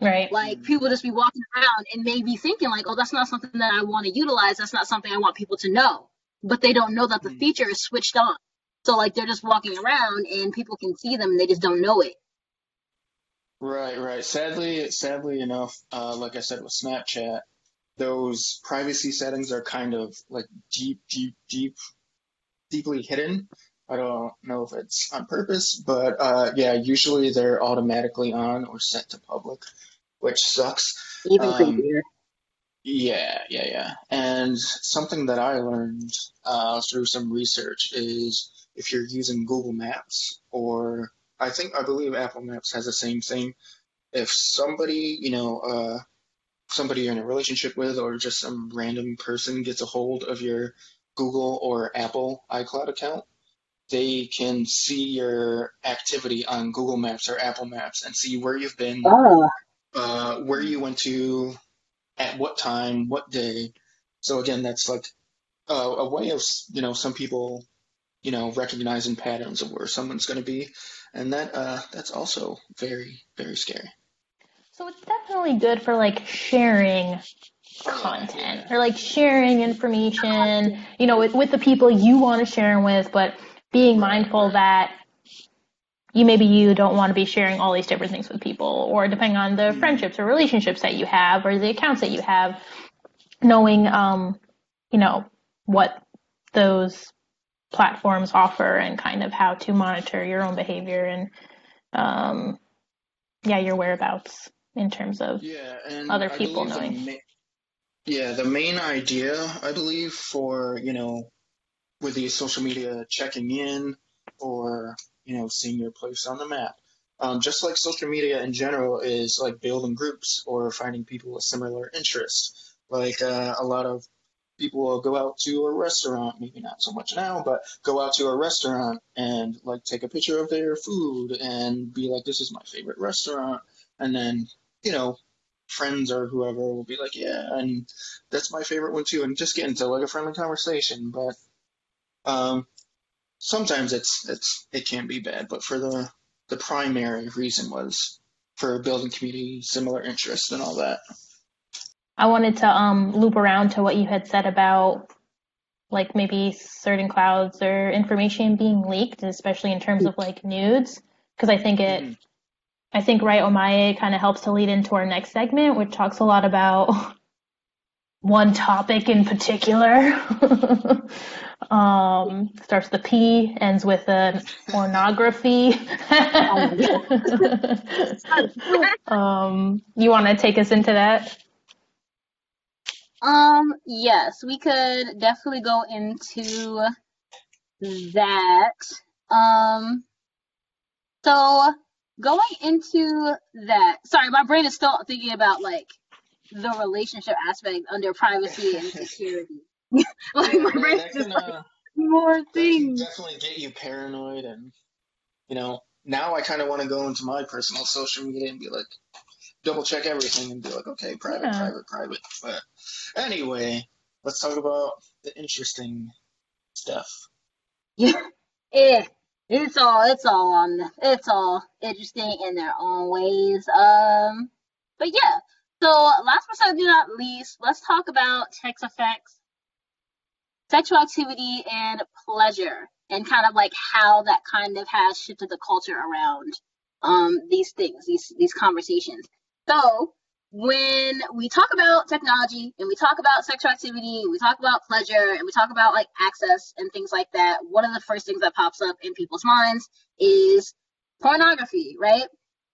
Right. Like people just be walking around and maybe thinking like, oh, that's not something that I want to utilize. That's not something I want people to know. But they don't know that the Mm. feature is switched on. So like they're just walking around and people can see them and they just don't know it. Right, right. Sadly, sadly enough, uh, like I said with Snapchat, those privacy settings are kind of like deep, deep, deep, deeply hidden. I don't know if it's on purpose, but uh, yeah, usually they're automatically on or sent to public, which sucks. Even Um. Yeah, yeah, yeah. And something that I learned uh, through some research is if you're using Google Maps or I think I believe Apple Maps has the same thing. If somebody, you know, uh, somebody you're in a relationship with or just some random person gets a hold of your Google or Apple iCloud account, they can see your activity on Google Maps or Apple Maps and see where you've been, Oh, uh, where you went to, at what time, what day. So again, that's like uh, a way of you know some people you know recognizing patterns of where someone's going to be, and that uh, that's also very very scary. So it's definitely good for like sharing content or like sharing information, you know, with, with the people you want to share with, but being mindful that you maybe you don't want to be sharing all these different things with people or depending on the friendships or relationships that you have or the accounts that you have, knowing, um, you know, what those platforms offer and kind of how to monitor your own behavior and, um, yeah, your whereabouts in terms of Yeah, Other I people believe the knowing. ma- yeah, the main idea I believe for you know with the social media checking in or you know seeing your place on the map, um, just like social media in general is like building groups or finding people with similar interests. Like uh, a lot of people will go out to a restaurant, maybe not so much now, but go out to a restaurant and like take a picture of their food and be like, "This is my favorite restaurant," and then you know friends or whoever will be like, yeah, and that's my favorite one too, and just get into like a friendly conversation. But um, sometimes it's it's it can be bad. But for the the primary reason was for building community, similar interests, and all that. I wanted to um, loop around to what you had said about like maybe certain clouds or information being leaked, especially in terms of like nudes, because I think it, mm-hmm. I think right Omae kind of helps to lead into our next segment, which talks a lot about [laughs] one topic in particular. [laughs] um, starts with a P, ends with a pornography. [laughs] um, you want to take us into that? Um, yes, we could definitely go into that. Um, so going into that, sorry, my brain is still thinking about like the relationship aspect under privacy and security. [laughs] like my brain is just like more things. definitely get you paranoid, and you know, now I kind of want to go into my personal social media and be like, double check everything and be like, okay, private, yeah. private, private. But anyway, let's talk about the interesting stuff. [laughs] Yeah, yeah. It's all it's all on it's all interesting in their own ways. Um, but yeah. So last but certainly not least, let's talk about sex effects, sexual activity, and pleasure, and kind of like how that kind of has shifted the culture around um these things, these these conversations. So when we talk about technology and we talk about sexual activity, we talk about pleasure and we talk about like access and things like that, one of the first things that pops up in people's minds is pornography, right?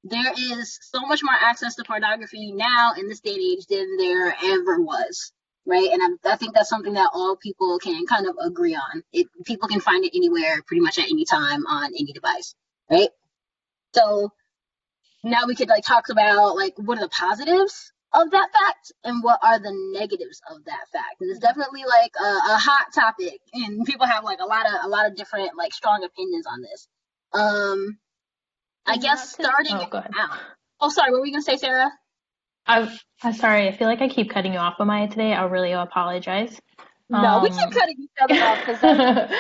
There is so much more access to pornography now in this day and age than there ever was, right? And I, I think that's something that all people can kind of agree on. It, people can find it anywhere, pretty much at any time on any device, right? So now we could like talk about like what are the positives of that fact and what are the negatives of that fact and it's definitely like a, a, hot topic and [laughs] people have like a lot of a lot of different like strong opinions on this um i guess starting oh, out oh sorry what were we gonna say sarah I, i'm sorry i feel like i keep cutting you off amaya today i really apologize no um, we keep um, cutting each other off because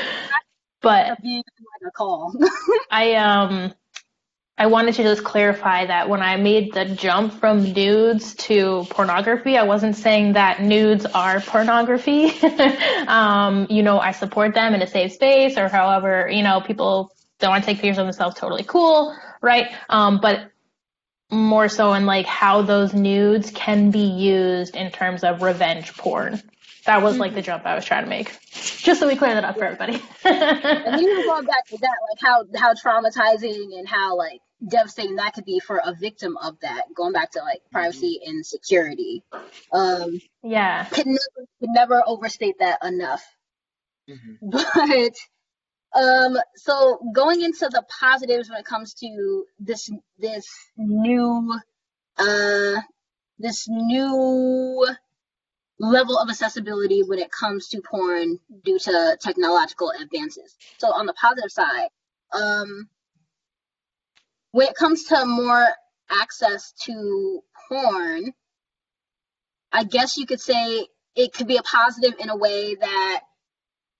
[laughs] but being a call [laughs] i um I wanted to just clarify that when I made the jump from nudes to pornography, I wasn't saying that nudes are pornography. [laughs] um, you know, I support them in a safe space or however, you know, people don't want to take pictures of themselves, totally cool, right? Um, but more so in like how those nudes can be used in terms of revenge porn. That was like the mm-hmm. jump I was trying to make. Just so we clear that up for everybody. [laughs] and even going back to that, like how how traumatizing and how like devastating that could be for a victim of that going back to like privacy mm-hmm. and security um yeah could never, could never overstate that enough mm-hmm. [laughs] but um so going into the positives when it comes to this this new uh this new level of accessibility when it comes to porn due to technological advances. So on the positive side um when it comes to more access to porn, I guess you could say it could be a positive in a way that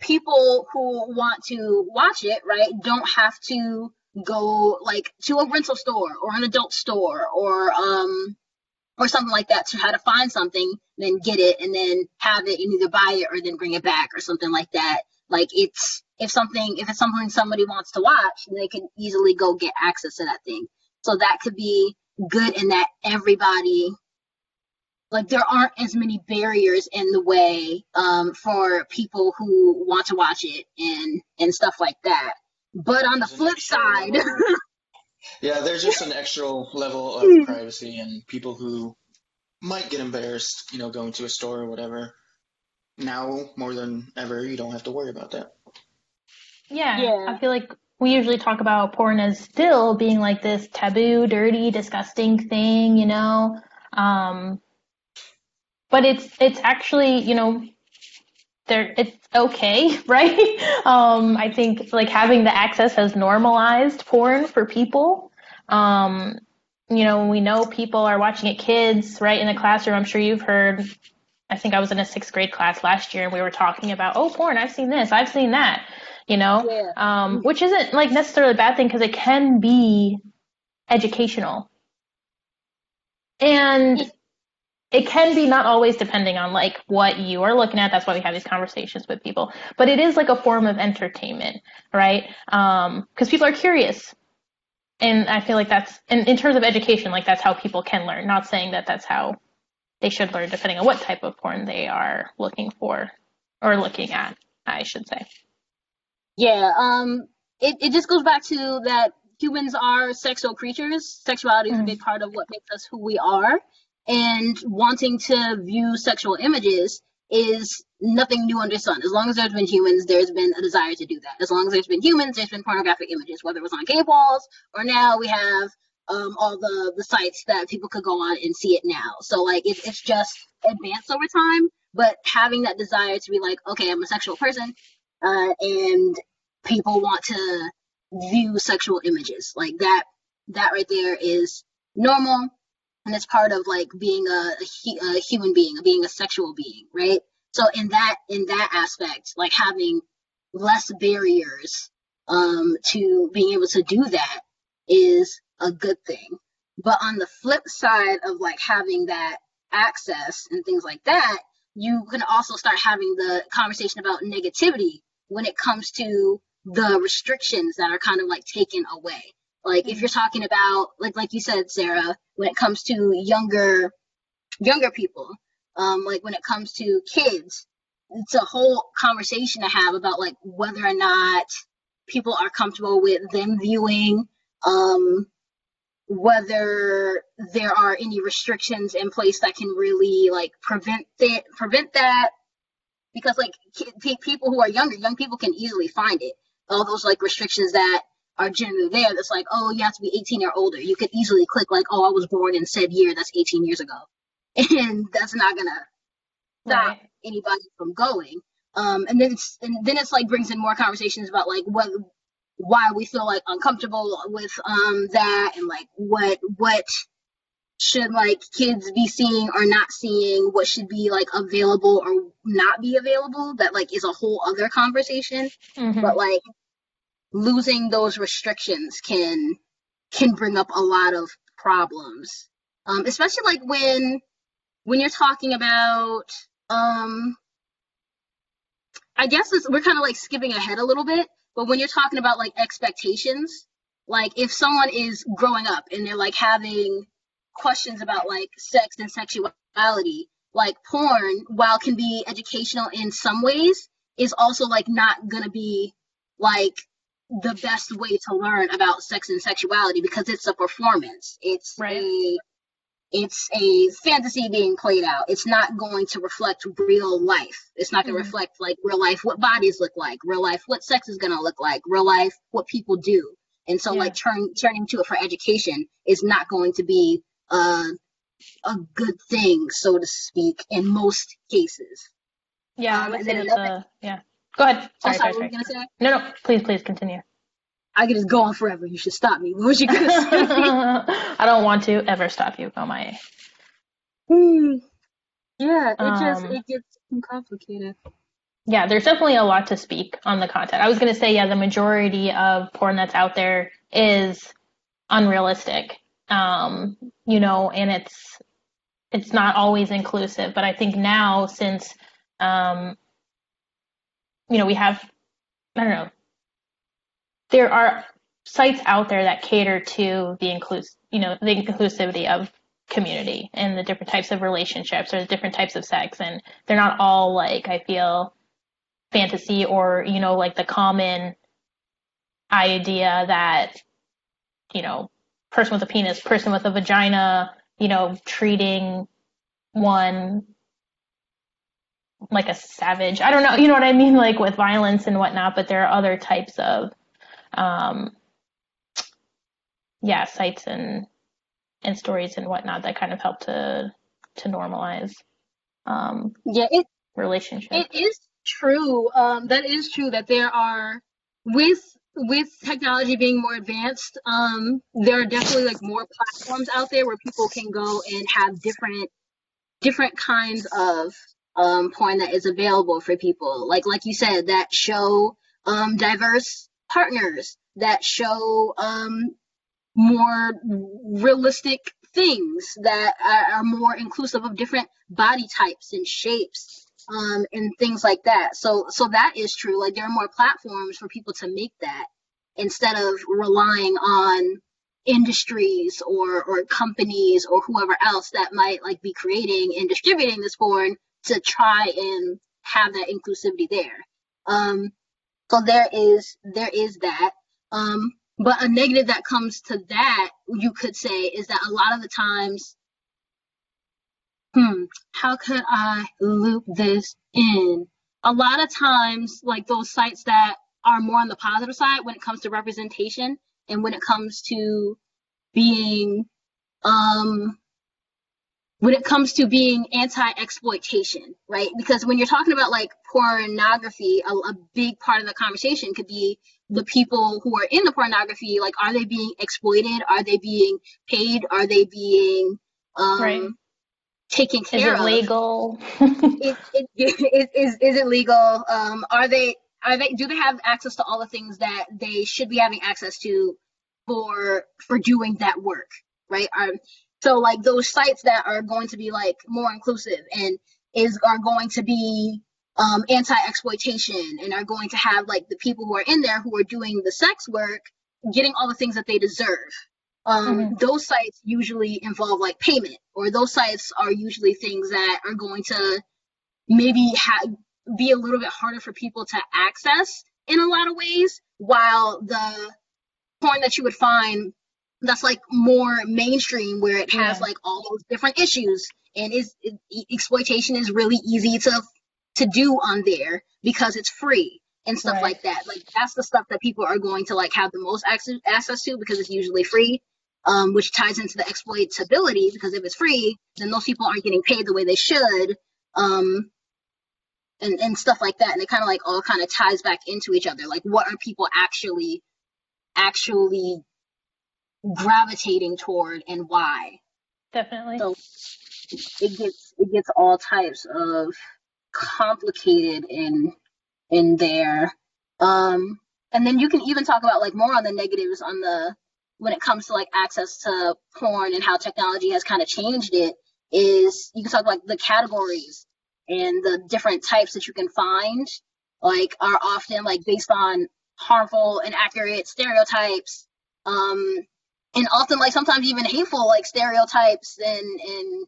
people who want to watch it, right, don't have to go like to a rental store or an adult store or um or something like that to how to find something, then get it and then have it and either buy it or then bring it back or something like that. Like it's if something if it's something somebody wants to watch, they can easily go get access to that thing. So that could be good in that everybody like there aren't as many barriers in the way um, for people who want to watch it and and stuff like that. But on the flip side, [laughs] yeah, there's just an extra level of privacy and people who might get embarrassed, you know, going to a store or whatever. Now more than ever, you don't have to worry about that. Yeah, yeah. I feel like we usually talk about porn as still being like this taboo, dirty, disgusting thing, you know. Um, but it's it's actually, you know, there it's okay, [laughs] right? um, I think like having the access has normalized porn for people. Um, you know, we know people are watching it, kids, right, in the classroom. I'm sure you've heard. I think I was in a sixth grade class last year, and we were talking about, oh, porn. I've seen this. I've seen that you know, yeah. um, which isn't like necessarily a bad thing because it can be educational. And it can be not always depending on like what you are looking at that's why we have these conversations with people but it is like a form of entertainment right um because people are curious and i feel like that's in, in terms of education like that's how people can learn not saying that that's how they should learn depending on what type of porn they are looking for or looking at i should say Yeah, um, it, it just goes back to that humans are sexual creatures. Sexuality is a Mm. big part of what makes us who we are. And wanting to view sexual images is nothing new under the sun. As long as there's been humans, there's been a desire to do that. As long as there's been humans, there's been pornographic images, whether it was on cave walls or now we have um, all the, the sites that people could go on and see it now. So, like, it, it's just advanced over time. But having that desire to be like, okay, I'm a sexual person, uh, and people want to view sexual images like that that right there is normal and it's part of like being a, a, a human being being a sexual being right so in that in that aspect like having less barriers um to being able to do that is a good thing but on the flip side of like having that access and things like that you can also start having the conversation about negativity when it comes to the restrictions that are kind of like taken away. Like if you're talking about like like you said, Sarah, when it comes to younger younger people, um, like when it comes to kids, it's a whole conversation to have about like whether or not people are comfortable with them viewing, um, whether there are any restrictions in place that can really like prevent that prevent that because like people who are younger, young people can easily find it. All those like restrictions that are generally there. That's like, oh, you have to be 18 or older. You could easily click like, oh, I was born in said year. That's 18 years ago, [laughs] and that's not gonna stop Right. anybody from going. Um, and then it's and then it's like brings in more conversations about like what why we feel like uncomfortable with um that and like what what should like kids be seeing or not seeing what should be like available or not be available that like is a whole other conversation Mhm. but like losing those restrictions can can bring up a lot of problems. Um especially like when when you're talking about um i guess we're kind of like skipping ahead a little bit but when you're talking about like expectations like if someone is growing up and they're like having questions about like sex and sexuality like porn while can be educational in some ways is also like not gonna be like the best way to learn about sex and sexuality because it's a performance it's Right. a it's a fantasy being played out it's not going to reflect real life it's not going to Mhm. reflect like real life what bodies look like real life what sex is going to look like real life what people do and so Yeah. like turn, turning to it for education is not going to be a, a good thing so to speak in most cases yeah um, and then another- yeah go ahead oh sorry sorry sorry, what were you sorry. going to say no no please please continue i could just go on forever you should stop me [laughs] what was you to say I don't want to ever stop you. Go my Hmm. yeah it just Um, it gets complicated yeah, there's definitely a lot to speak on the content. I was gonna say, yeah, the majority of porn that's out there is unrealistic. Um, you know, and it's it's not always inclusive. But I think now since um, you know, we have I don't know, there are sites out there that cater to the inclus you know, the inclusivity of community and the different types of relationships or the different types of sex and they're not all like I feel fantasy or you know like the common idea that you know person with a penis person with a vagina you know treating one like a savage i don't know you know what i mean [laughs] like with violence and whatnot but there are other types of um yeah sites and and stories and whatnot that kind of help to to normalize um yeah it relationships It is true. Um, that is true that there are with with technology being more advanced. Um, there are definitely like more platforms out there where people can go and have different different kinds of um, porn that is available for people. Like like you said, that show um, diverse partners, that show um, more realistic things that are, are more inclusive of different body types and shapes um, and things like that. So so that is true. Like there are more platforms for people to make that instead of relying on industries or or companies or whoever else that might like be creating and distributing this porn to try and have that inclusivity there. Um, so there is there is that. Um, but a negative that comes to that, you could say, is that a lot of the times, hmm, how could I loop this in? A lot of times, like those sites that are more on the positive side when it comes to representation and when it comes to being um when it comes to being anti-exploitation right? Because when you're talking about like pornography a, a, big part of the conversation could be the people who are in the pornography like are they being exploited? Are they being paid? Are they being um right. taken care is it of? legal? [laughs] It, it, it, is, is it legal? Um are they are they do they have access to all the things that they should be having access to for for doing that work right? Um, so like those sites that are going to be like more inclusive and is are going to be um, anti-exploitation and are going to have like the people who are in there who are doing the sex work getting all the things that they deserve um, mm-hmm. those sites usually involve like payment or those sites are usually things that are going to maybe have be a little bit harder for people to access in a lot of ways, while the porn that you would find that's like more mainstream where it has yeah. like all those different issues and is it, exploitation is really easy to to do on there because it's free and stuff right. like that like that's the stuff that people are going to like have the most access, access to because it's usually free um, which ties into the exploitability because if it's free then those people aren't getting paid the way they should um, and, and stuff like that. And it kind of like all kind of ties back into each other. Like what are people actually actually gravitating toward and why? Definitely. So it gets it gets all types of complicated in in there. Um and then you can even talk about like more on the negatives on the when it comes to like access to porn and how technology has kind of changed it is you can talk like the categories and the different types that you can find like are often like based on harmful and accurate stereotypes um and often like sometimes even hateful like stereotypes and and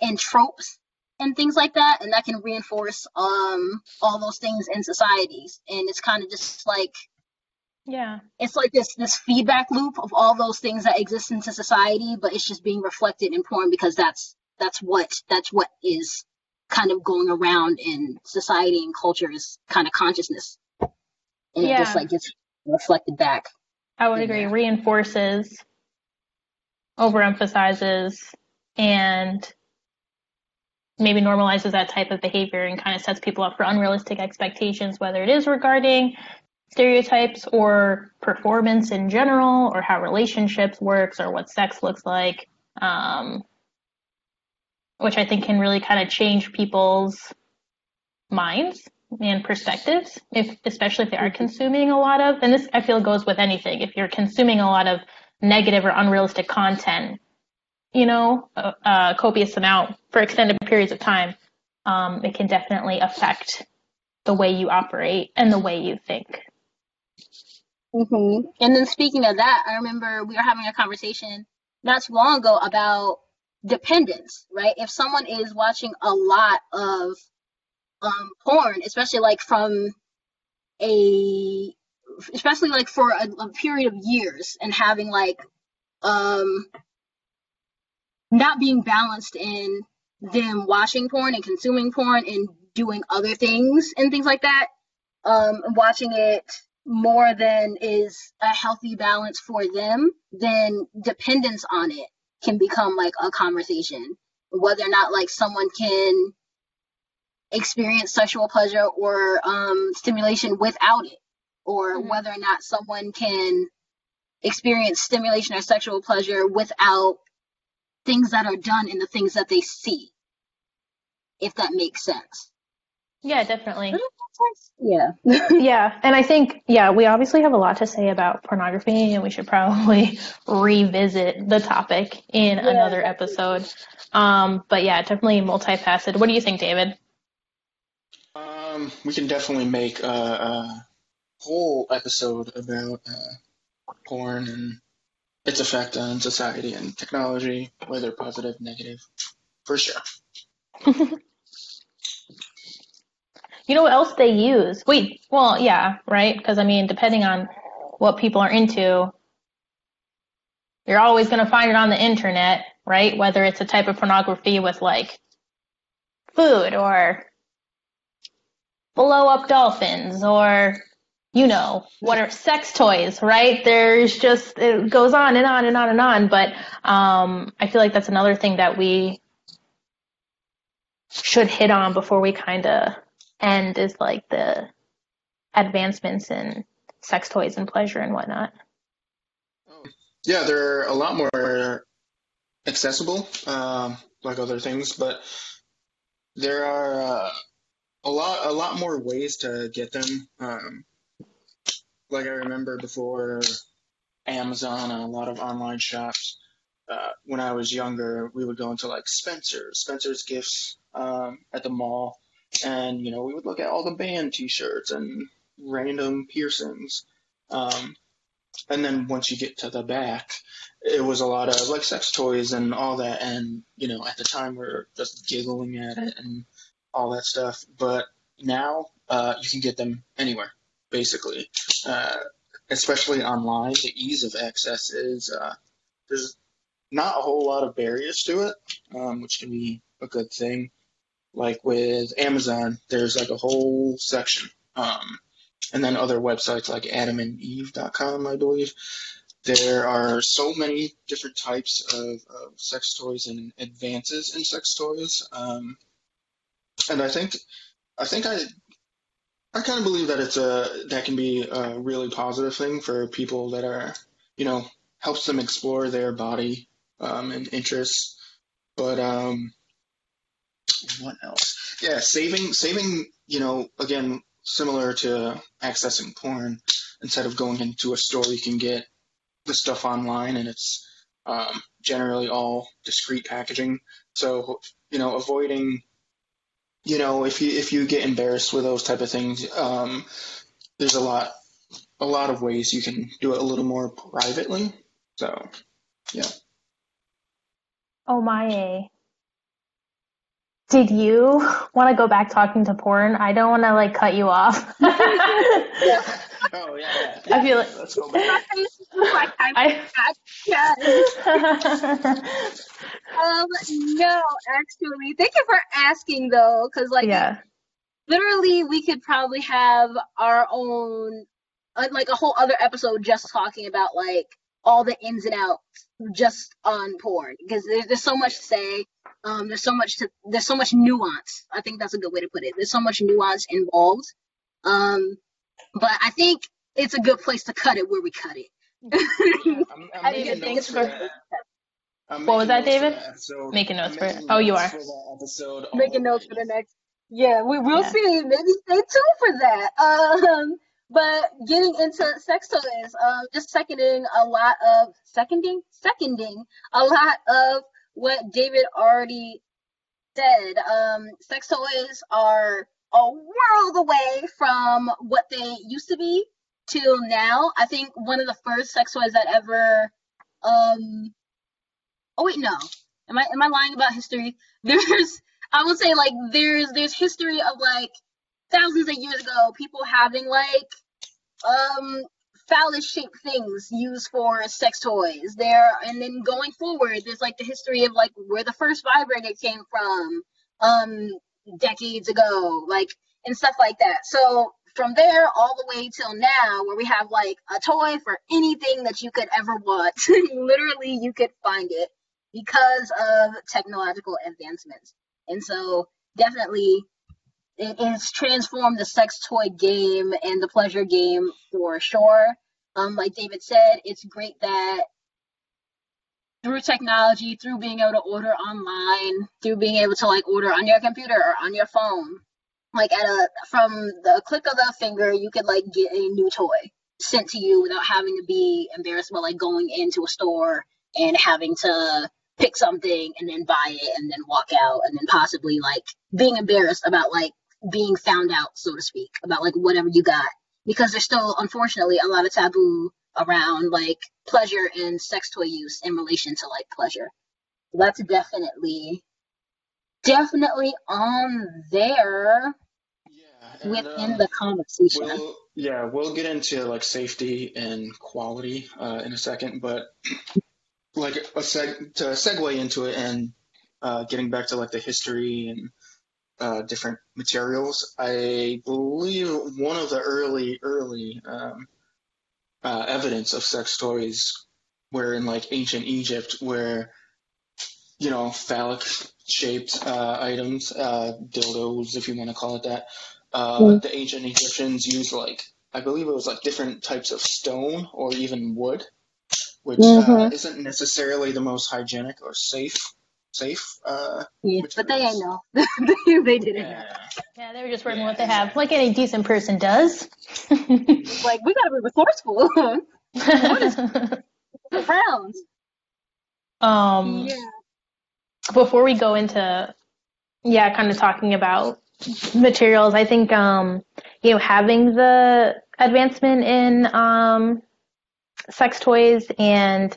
and tropes and things like that and that can reinforce um all those things in societies and it's kind of just like yeah it's like this this feedback loop of all those things that exist in society but it's just being reflected in porn because that's that's what that's what is kind of going around in society and culture's kind of consciousness. And yeah. it just like gets reflected back. I would agree. There. Reinforces, overemphasizes, and maybe normalizes that type of behavior and kind of sets people up for unrealistic expectations, whether it is regarding stereotypes or performance in general or how relationships works or what sex looks like. Um, which I think can really kind of change people's minds and perspectives, if especially if they are mm-hmm. consuming a lot of. And this I feel goes with anything. If you're consuming a lot of negative or unrealistic content, you know, a, a copious amount for extended periods of time, um, it can definitely affect the way you operate and the way you think. Mm-hmm. And then speaking of that, I remember we were having a conversation not too long ago about dependence, right? If someone is watching a lot of um, porn, especially like from a, especially like for a, a period of years and having like, um, not being balanced in them watching porn and consuming porn and doing other things and things like that, um, watching it more than is a healthy balance for them, then dependence on it can become like a conversation. Whether or not like someone can experience sexual pleasure or um, stimulation without it or mm-hmm. whether or not someone can experience stimulation or sexual pleasure without things that are done in the things that they see if that makes sense Yeah, definitely. Yeah. [laughs] yeah, and I think yeah, we obviously have a lot to say about pornography, and we should probably [laughs] revisit the topic in Yeah, another episode. Um, but yeah, definitely multifaceted. What do you think, David? Um, we can definitely make a, a whole episode about uh, porn and its effect on society and technology, whether positive, negative, for sure. [laughs] You know what else they use? Wait, well, yeah, right? Because I mean, depending on what people are into, you're always going to find it on the internet, right? Whether it's a type of pornography with like food or blow up dolphins or you know what are sex toys right there's just it goes on and on and on and on but um i feel like that's another thing that we should hit on before we kind of end is like the advancements in sex toys and pleasure and whatnot Yeah, they're a lot more accessible, um, like other things, but there are uh, a lot a lot more ways to get them. Um, like I remember before Amazon and a lot of online shops. Uh, when I was younger, we would go into like Spencer's, Spencer's Gifts um, at the mall, and you know we would look at all the band T-shirts and random piercings. Um, and then once you get to the back, it was a lot of like sex toys and all that. And you know, at the time we are just giggling at it and all that stuff. But now uh, you can get them anywhere, basically. Uh, especially online, the ease of access is uh, there's not a whole lot of barriers to it, um, which can be a good thing. Like with Amazon, there's like a whole section. Um, and then other websites like adamandeve.com, I believe. There are so many different types of, of sex toys and advances in sex toys. Um, and I think, I think I, I kind of believe that it's a that can be a really positive thing for people that are, you know, helps them explore their body um, and interests. But um, what else? Yeah, saving saving. You know, again, similar to accessing porn. Instead of going into a store, you can get the stuff online, and it's um, generally all discreet packaging. So you know, avoiding you know if you if you get embarrassed with those type of things, um, there's a lot a lot of ways you can do it a little more privately. So yeah. oh my a did you want to go back talking to porn i don't want to like cut you off [laughs] [laughs] Oh yeah. yeah. i feel like Let's go back. like, I, I, yes. Um, no, actually, thank you for asking though, because like yeah literally we could probably have our own uh, like a whole other episode just talking about like all the ins and outs just on porn because there's, there's so much to say um there's so much to there's so much nuance i think that's a good way to put it there's so much nuance involved um but i think it's a good place to cut it where we cut it [laughs] I'm, I'm I making think thanks for for- What was that, David? that episode. Making notes I'm for it. making Oh, you are. episode making notes for the next yeah we will Yeah. see maybe stay tuned for that um but getting into sex toys um just seconding a lot of seconding seconding a lot of what david already said um sex toys are a world away from what they used to be till now. I think one of the first sex toys that ever um oh wait no. Am i am i lying about history? [laughs] There's I would say like there's there's history of like thousands of years ago people having like um phallus shaped things used for sex toys. There and then going forward there's like the history of like where the first vibrator came from. Um decades ago like and stuff like that so from there all the way till now where we have like a toy for anything that you could ever want [laughs] literally you could find it because of technological advancements and so definitely it has transformed the sex toy game and the pleasure game for sure. Um, like David said, it's great that through technology, through being able to order online, through being able to like order on your computer or on your phone, like at a from the click of the finger, you could like get a new toy sent to you without having to be embarrassed about like going into a store and having to pick something and then buy it and then walk out and then possibly like being embarrassed about like being found out, so to speak, about like whatever you got. Because there's still unfortunately a lot of taboo around like pleasure and sex toy use in relation to like pleasure. That's definitely definitely on there Yeah, within um, the conversation. We'll, yeah, we'll get into like safety and quality uh, in a second, but like a seg- to segue into it and uh, getting back to like the history and uh, different materials, I believe one of the early early um, uh, evidence of sex toys were in like ancient Egypt, where you know phallic shaped uh, items, uh, dildos, if you want to call it that. Uh, Mm. The ancient Egyptians used like I believe it was like different types of stone or even wood, which uh, Mhm. isn't necessarily the most hygienic or safe. Safe. Uh, Yeah, but they ain't know. [laughs] they, they didn't know. yeah. Yeah, they were just working Yeah, with what they have, like any decent person does. [laughs] Like we gotta be resourceful. Frowns. um, Yeah. before we go into yeah kind of talking about materials i think um you know having the advancement in um sex toys and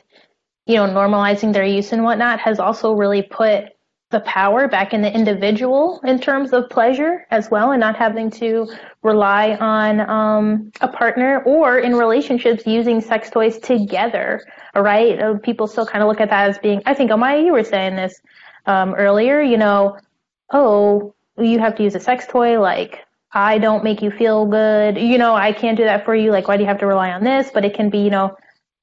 you know normalizing their use and whatnot has also really put the power back in the individual in terms of pleasure as well and not having to rely on um, a partner or in relationships using sex toys together right? Uh, people still kind of look at that as being i think amaya you were saying this um, earlier you know oh you have to use a sex toy like i don't make you feel good you know i can't do that for you like why do you have to rely on this? But it can be you know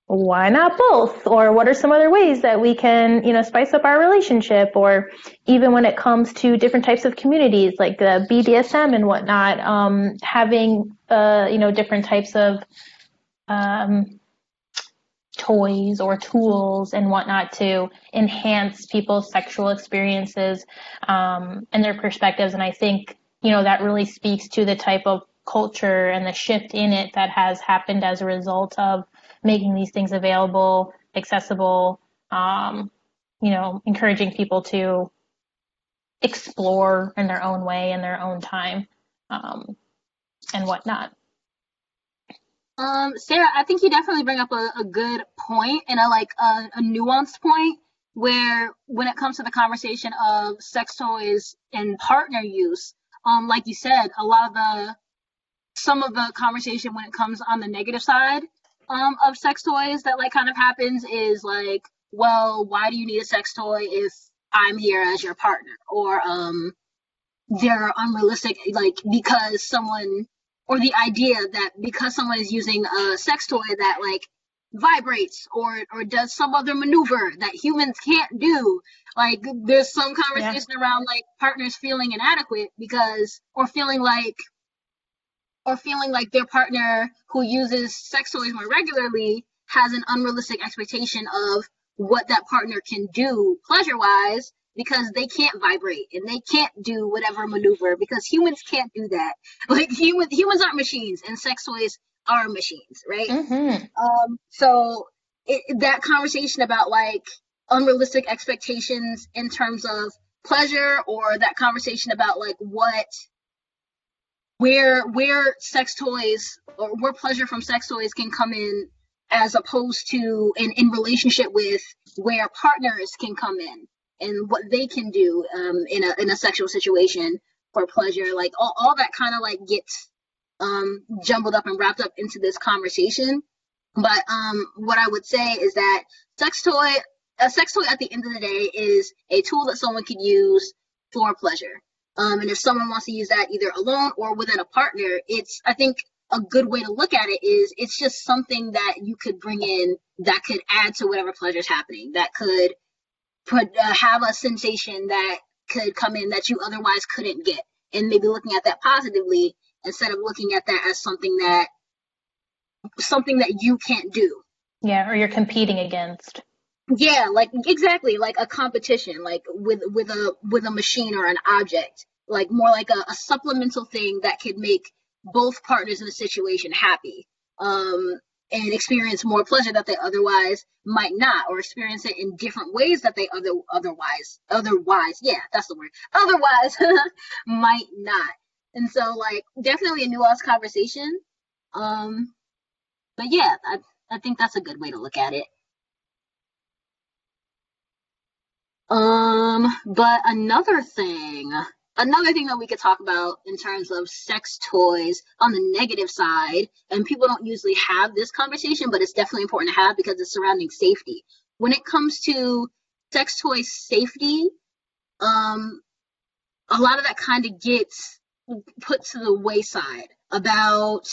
why not both? Or what are some other ways that we can, you know, spice up our relationship? Or even when it comes to different types of communities like the BDSM and whatnot, um, having, uh, you know, different types of um, toys or tools and whatnot to enhance people's sexual experiences um, and their perspectives. And I think, you know, that really speaks to the type of culture and the shift in it that has happened as a result of making these things available, accessible, um, you know, encouraging people to explore in their own way, in their own time, um, and whatnot. Um, Sarah, I think you definitely bring up a, a good point and a like a, a nuanced point where when it comes to the conversation of sex toys and partner use, um, like you said, a lot of the some of the conversation when it comes on the negative side um of sex toys that like kind of happens is like, well, why do you need a sex toy if I'm here as your partner? Or um they're unrealistic like because someone or the idea that because someone is using a sex toy that like vibrates or or does some other maneuver that humans can't do like there's some conversation around like partners feeling inadequate because or feeling like or feeling like their partner who uses sex toys more regularly has an unrealistic expectation of what that partner can do pleasure wise because they can't vibrate and they can't do whatever maneuver because humans can't do that. [laughs] Like human humans aren't machines and sex toys are machines, right? Mm-hmm. Um, so it, that conversation about like unrealistic expectations in terms of pleasure, or that conversation about like what, where where sex toys or where pleasure from sex toys can come in, as opposed to in in relationship with where partners can come in and what they can do um, in a in a sexual situation for pleasure. Like all all that kind of like gets um, jumbled up and wrapped up into this conversation. But um, what I would say is that sex toy, a sex toy at the end of the day is a tool that someone could use for pleasure. Um, and if someone wants to use that either alone or within a partner, it's I think a good way to look at it is it's just something that you could bring in that could add to whatever pleasure is happening. That could put uh, have a sensation that could come in that you otherwise couldn't get, and maybe looking at that positively instead of looking at that as something that something that you can't do. Yeah, or you're competing against. Yeah, like exactly, like a competition, like with with a with a machine or an object. like more like a, a supplemental thing that could make both partners in the situation happy um, and experience more pleasure that they otherwise might not, or experience it in different ways that they other otherwise otherwise yeah that's the word otherwise [laughs] might not. And so like definitely a nuanced conversation. Um, but yeah, I I think that's a good way to look at it. Um, but another thing another thing that we could talk about in terms of sex toys on the negative side, and people don't usually have this conversation, but it's definitely important to have because it's surrounding safety. When it comes to sex toy safety, um, a lot of that kind of gets put to the wayside about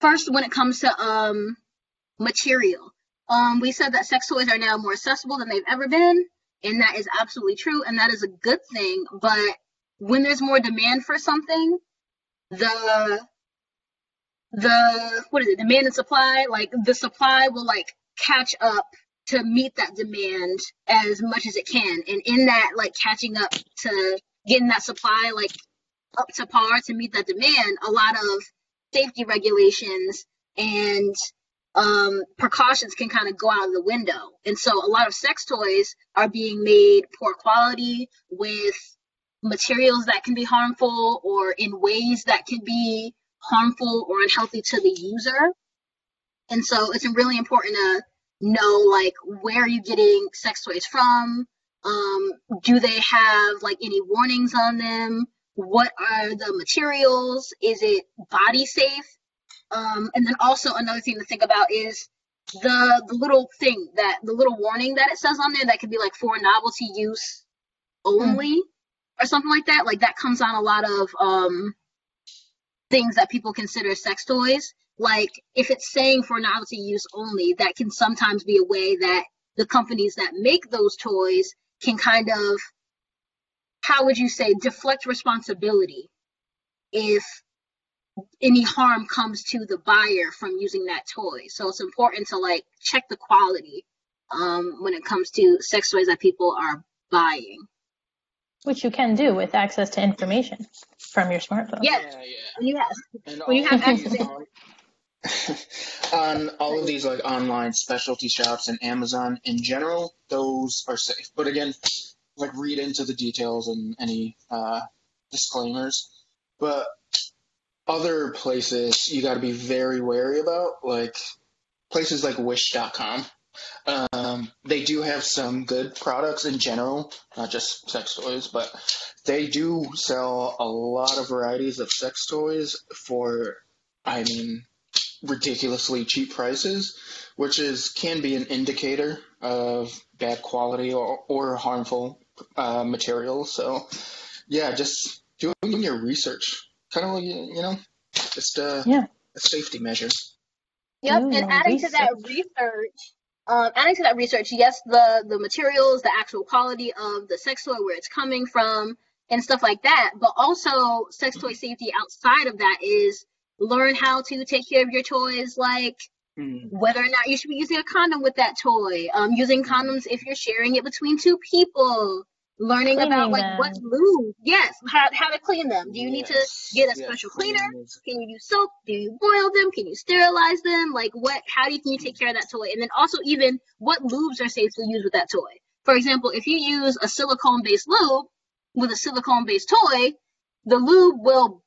first when it comes to um material. Um, we said that sex toys are now more accessible than they've ever been, and that is absolutely true, and that is a good thing. But when there's more demand for something, the the what is it, demand and supply, like the supply will like catch up to meet that demand as much as it can. And in that like catching up to getting that supply like up to par to meet that demand, a lot of safety regulations and um, precautions can kind of go out of the window. And so a lot of sex toys are being made poor quality with materials that can be harmful or in ways that can be harmful or unhealthy to the user. And so it's really important to know like where are you getting sex toys from? Um, do they have like any warnings on them? What are the materials? Is it body safe? Um, and then also another thing to think about is the the little thing that the little warning that it says on there that could be like for novelty use only. Mm or something like that. Like that comes on a lot of um, things that people consider sex toys. Like if it's saying for novelty use only, that can sometimes be a way that the companies that make those toys can kind of, how would you say, deflect responsibility if any harm comes to the buyer from using that toy. So it's important to like check the quality um, when it comes to sex toys that people are buying. Which you can do with access to information from your smartphone. Yeah, yeah. When you have, and when you have access. [laughs] on all of these like online specialty shops and Amazon in general, those are safe. But again, like read into the details and any uh, disclaimers. But other places you got to be very wary about, like places like Wish.com. Um, they do have some good products in general, not just sex toys, but they do sell a lot of varieties of sex toys for, I mean, ridiculously cheap prices, which is can be an indicator of bad quality or, or harmful uh, materials. So, yeah, just doing your research, kind of like you know, just a, yeah. a safety measure. Yep, Ooh, and adding research. to that research, um, adding to that research, yes, the the materials, the actual quality of the sex toy, where it's coming from, and stuff like that. But also, sex toy safety outside of that is learn how to take care of your toys, like mm. whether or not you should be using a condom with that toy, um, using condoms if you're sharing it between two people, learning Cleaning about like them. what's lube. Yes, how, how to clean them. Do you yes. need to get a yes. special cleaner? Can you use soap? Do you boil them? Can you sterilize them? Like what? How do you, can you take care of that toy? And then also even what lubes are safe to use with that toy. For example, if you use a silicone-based lube with a silicone-based toy, the lube will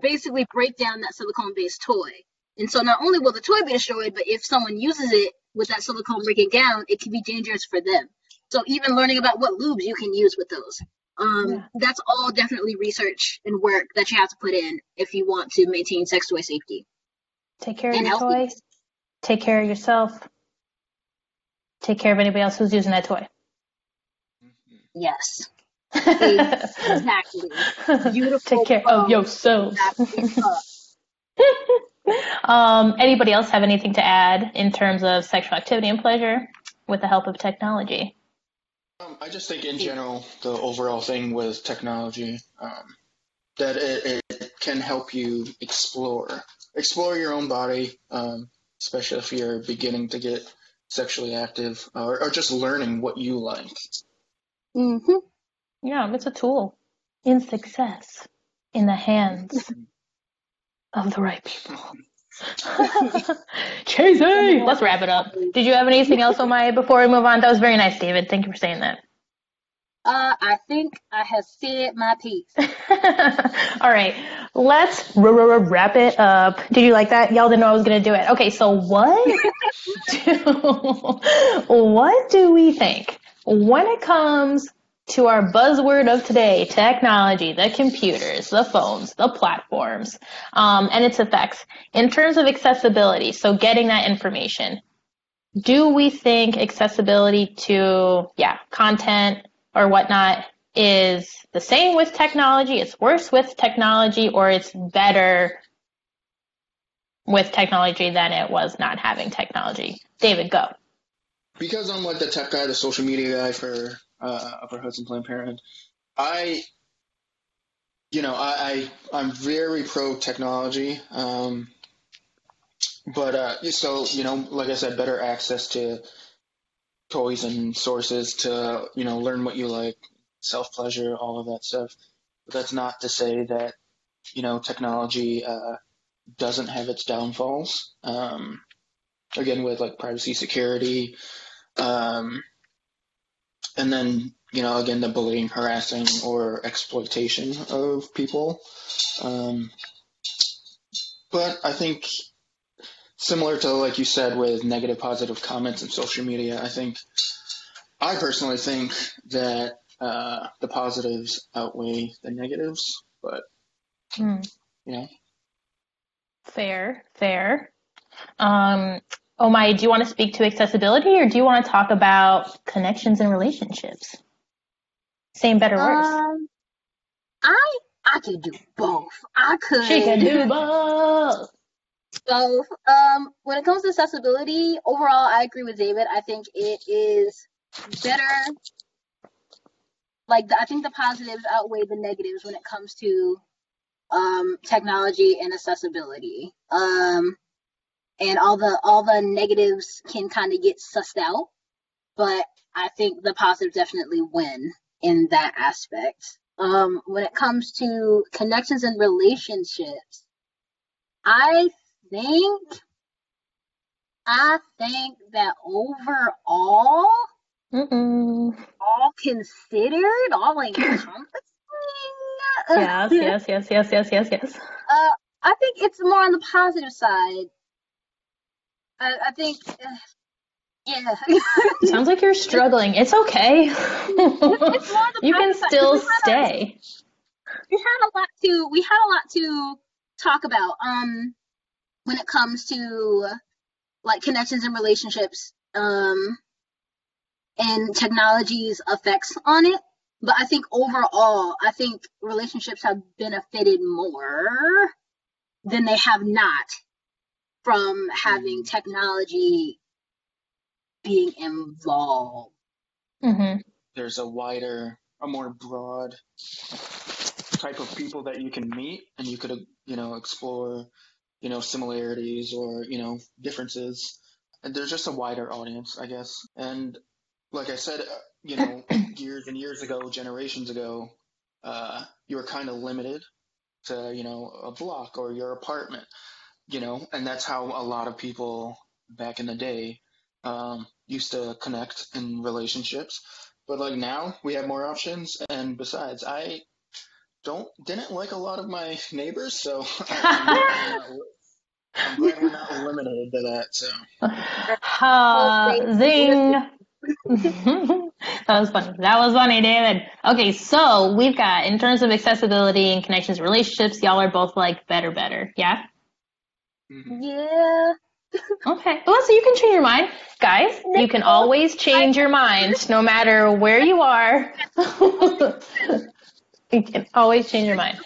basically break down that silicone-based toy. And so not only will the toy be destroyed, but if someone uses it with that silicone breaking down, it can be dangerous for them. So even learning about what lubes you can use with those. Um, yeah. That's all definitely research and work that you have to put in if you want to maintain sex toy safety. Take care of and your toys. Take care of yourself. Take care of anybody else who's using that toy. Yes. [laughs] exactly. Beautiful. Take care of yourself. [laughs] um, anybody else have anything to add in terms of sexual activity and pleasure with the help of technology? Um, I just think in general, the overall thing with technology, um, that it, it, can help you explore, explore your own body, um, especially if you're beginning to get sexually active or, or just learning what you like. Mhm. Yeah, it's a tool. in success in the hands of the right people. [laughs] Cheesy! Let's wrap it up. Did you have anything else on my before we move on? That was very nice, David. Thank you for saying that. Uh, I think I have said my piece. [laughs] All right, let's r- r- wrap it up. Did you like that? Y'all didn't know I was gonna do it. Okay, so what [laughs] do what do we think when it comes to our buzzword of today, technology, the computers, the phones, the platforms, um, and its effects in terms of accessibility? So getting that information. Do we think accessibility to yeah content or whatnot is the same with technology, it's worse with technology, or it's better with technology than it was not having technology. David, go. Because I'm like the tech guy, the social media guy for uh, Upper Hudson Planned Parenthood, I, you know, I, I I'm very pro technology. Um, but uh, so you know, like I said, better access to toys and sources to you know learn what you like, self pleasure, all of that stuff. But that's not to say that you know technology uh, doesn't have its downfalls. Um, again, with like privacy, security, um, and then you know again the bullying, harassing, or exploitation of people. Um, but I think similar to like you said with negative positive comments in social media i think i personally think that uh, the positives outweigh the negatives but Hmm. you know Fair, fair. Um, oh my, do you want to speak to accessibility or do you want to talk about connections and relationships? Same, better, worse. Um, I I could do both. I could she can do both. both. Um, when it comes to accessibility, overall, I agree with David. I think it is better. Like the, I think the positives outweigh the negatives when it comes to um, technology and accessibility. Um, and all the all the negatives can kind of get sussed out, but I think the positives definitely win in that aspect. Um, when it comes to connections and relationships, I think I think that overall, Mm-mm. all considered, all encompassing, [laughs] Yes, yes, yes, yes, yes, yes, yes. Uh, I think it's more on the positive side. I, I think, uh, [sighs] yeah. [laughs] Sounds like you're struggling. It's okay. It's [laughs] you can still had a- stay. we had a lot to we had a lot to talk about um when it comes to like connections and relationships um and technology's effects on it but i think overall i think relationships have benefited more than they have not from having technology being involved. Hmm there's a wider a more broad type of people that you can meet and you could you know explore you know similarities or you know differences. And there's just a wider audience i guess. And like i said uh, you know [clears throat] years and years ago generations ago uh, you were kind of limited to you know a block or your apartment you know and that's how a lot of people back in the day um, used to connect in relationships but like now we have more options and besides i don't didn't like a lot of my neighbors so [laughs] i'm glad we're not, limited to that so Ha, zing. that was funny. That was funny, David. Okay, so we've got in terms of accessibility and connections, relationships. Y'all are both like better, better. Yeah. Mhm. yeah [laughs] Okay. Well, so you can change your mind, guys. You can always change your mind, no matter where you are. [laughs] you can always change your mind.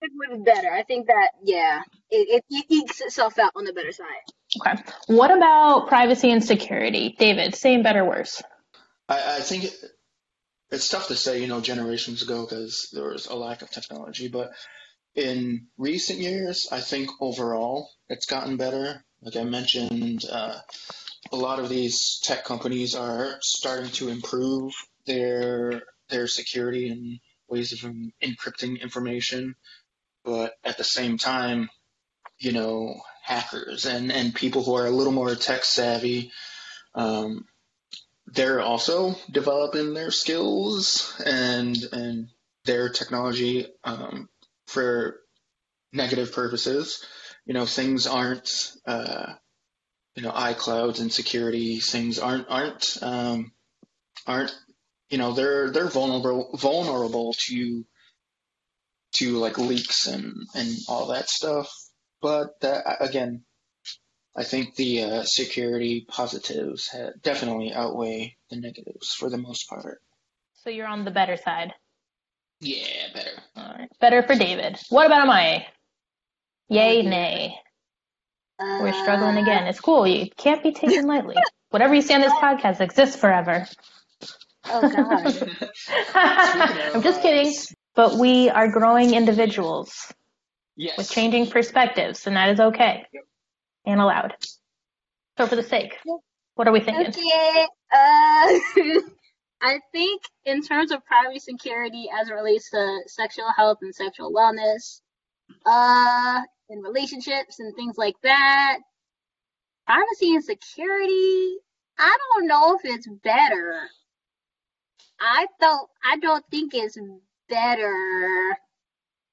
it was better i think that yeah it, it, it ekes itself out on the better side Okay. What about privacy and security, David? Same, better, worse. I, I think it, it's tough to say, you know, generations ago because there was a lack of technology. But in recent years, I think overall it's gotten better. Like I mentioned, uh, a lot of these tech companies are starting to improve their their security and ways of encrypting information, but at the same time, you know, hackers and, and people who are a little more tech savvy, um, they're also developing their skills and and their technology um, for negative purposes. You know, things aren't uh, you know iClouds and security things aren't aren't um, aren't you know they're they're vulnerable vulnerable to to like leaks and and all that stuff. But that again, I think the uh, security positives definitely outweigh the negatives for the most part. So you're on the better side. Yeah, better. All right, better for David. What about Amaya? Yay, nay. Uh, We're struggling again. It's cool. You can't be taken lightly. Whatever you say on this podcast exists forever. Oh God. [laughs] I'm just kidding. But we are growing individuals yes. with changing perspectives, and that is okay yep. and allowed. So, for the sake, what are we thinking? Okay. Uh, [laughs] I think in terms of privacy security as it relates to sexual health and sexual wellness, uh, in relationships and things like that, privacy and security, I don't know if it's better. I don't I don't think it's better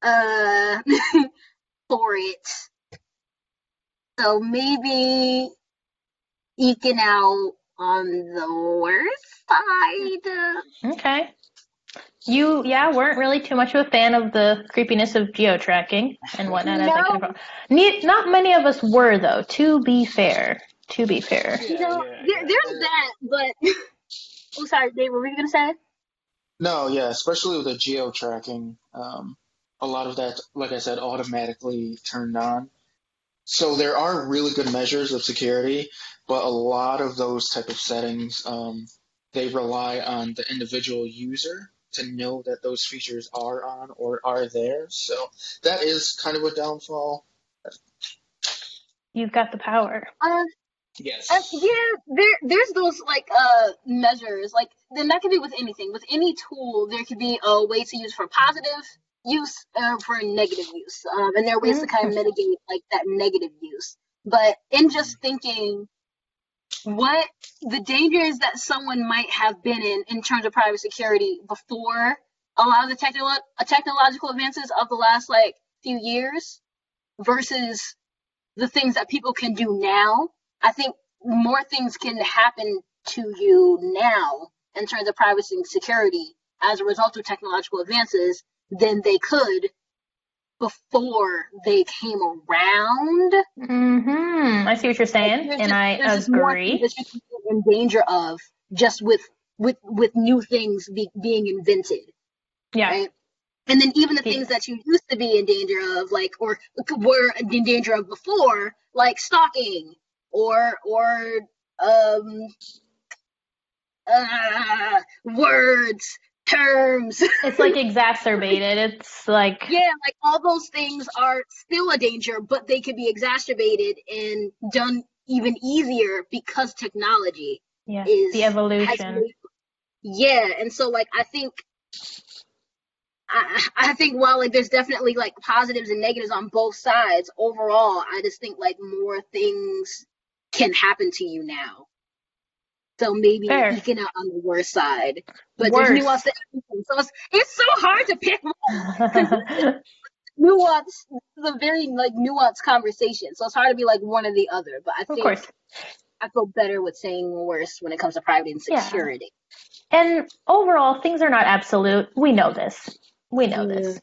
uh [laughs] for it. So maybe eking out on the worst side. Okay. You, yeah, weren't really too much of a fan of the creepiness of geo tracking and whatnot. No. As I can Not many of us were, though. To be fair, to be fair. You know, yeah, there, there's that, but [laughs] oh, sorry, Dave. What were you gonna say? No, yeah, especially with the geo tracking, um, a lot of that, like I said, automatically turned on. So there are really good measures of security, but a lot of those type of settings, um, they rely on the individual user to know that those features are on or are there. So that is kind of a downfall. You've got the power. Uh, yes. Uh, yeah, there there's those like uh measures like then that could be with anything. With any tool, there could be a way to use for positive use or for negative use, um, and there are ways mm-hmm. to kind of mm-hmm. mitigate like that negative use. But in just thinking what the dangers that someone might have been in in terms of private security before a lot of the technical uh, technological advances of the last like few years versus the things that people can do now. I think more things can happen to you now in terms of privacy and security as a result of technological advances than they could before they came around. Mm-hmm. I see what you're saying, like, and I agree. You in danger of just with with with new things be, being invented. Yeah. Right? And then even the yeah. things that you used to be in danger of, like or were in danger of before, like stalking or or um uh, words terms. it's like [laughs] exacerbated. It's like yeah, like all those things are still a danger, but they can be exacerbated and done even easier because technology yeah, is the evolution. Has, yeah, and so like I think I, I think while like there's definitely like positives and negatives on both sides, overall I just think like more things can happen to you now. So maybe Fair. eking out on the worst side. But worst. there's nuance to everything. So it's, it's so hard to pick one. [laughs] nuance this is a very like nuanced conversation. So it's hard to be like one or the other. But I think I feel better with saying worse when it comes to privacy and security. Yeah. And overall, things are not absolute. We know this. We know yeah. this.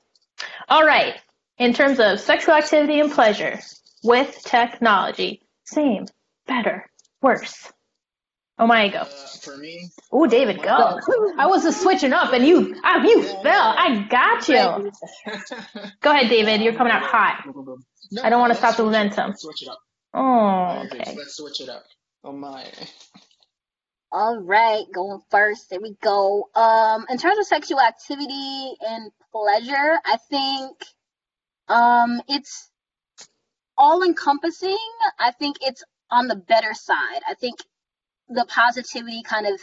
All right. In terms of sexual activity and pleasure with technology, same, better, worse. Oh my go. Uh, for me. Oh, David, go. I was just switching up, and you, ah, you yeah, fell. I got you. go ahead, David. You're coming out hot. No, I don't want to stop the momentum. Switch it up. Oh, okay. Let's switch it up. Oh my. All right, going first. There we go. Um, in terms of sexual activity and pleasure, I think um it's all encompassing. I think it's on the better side. I think the positivity kind of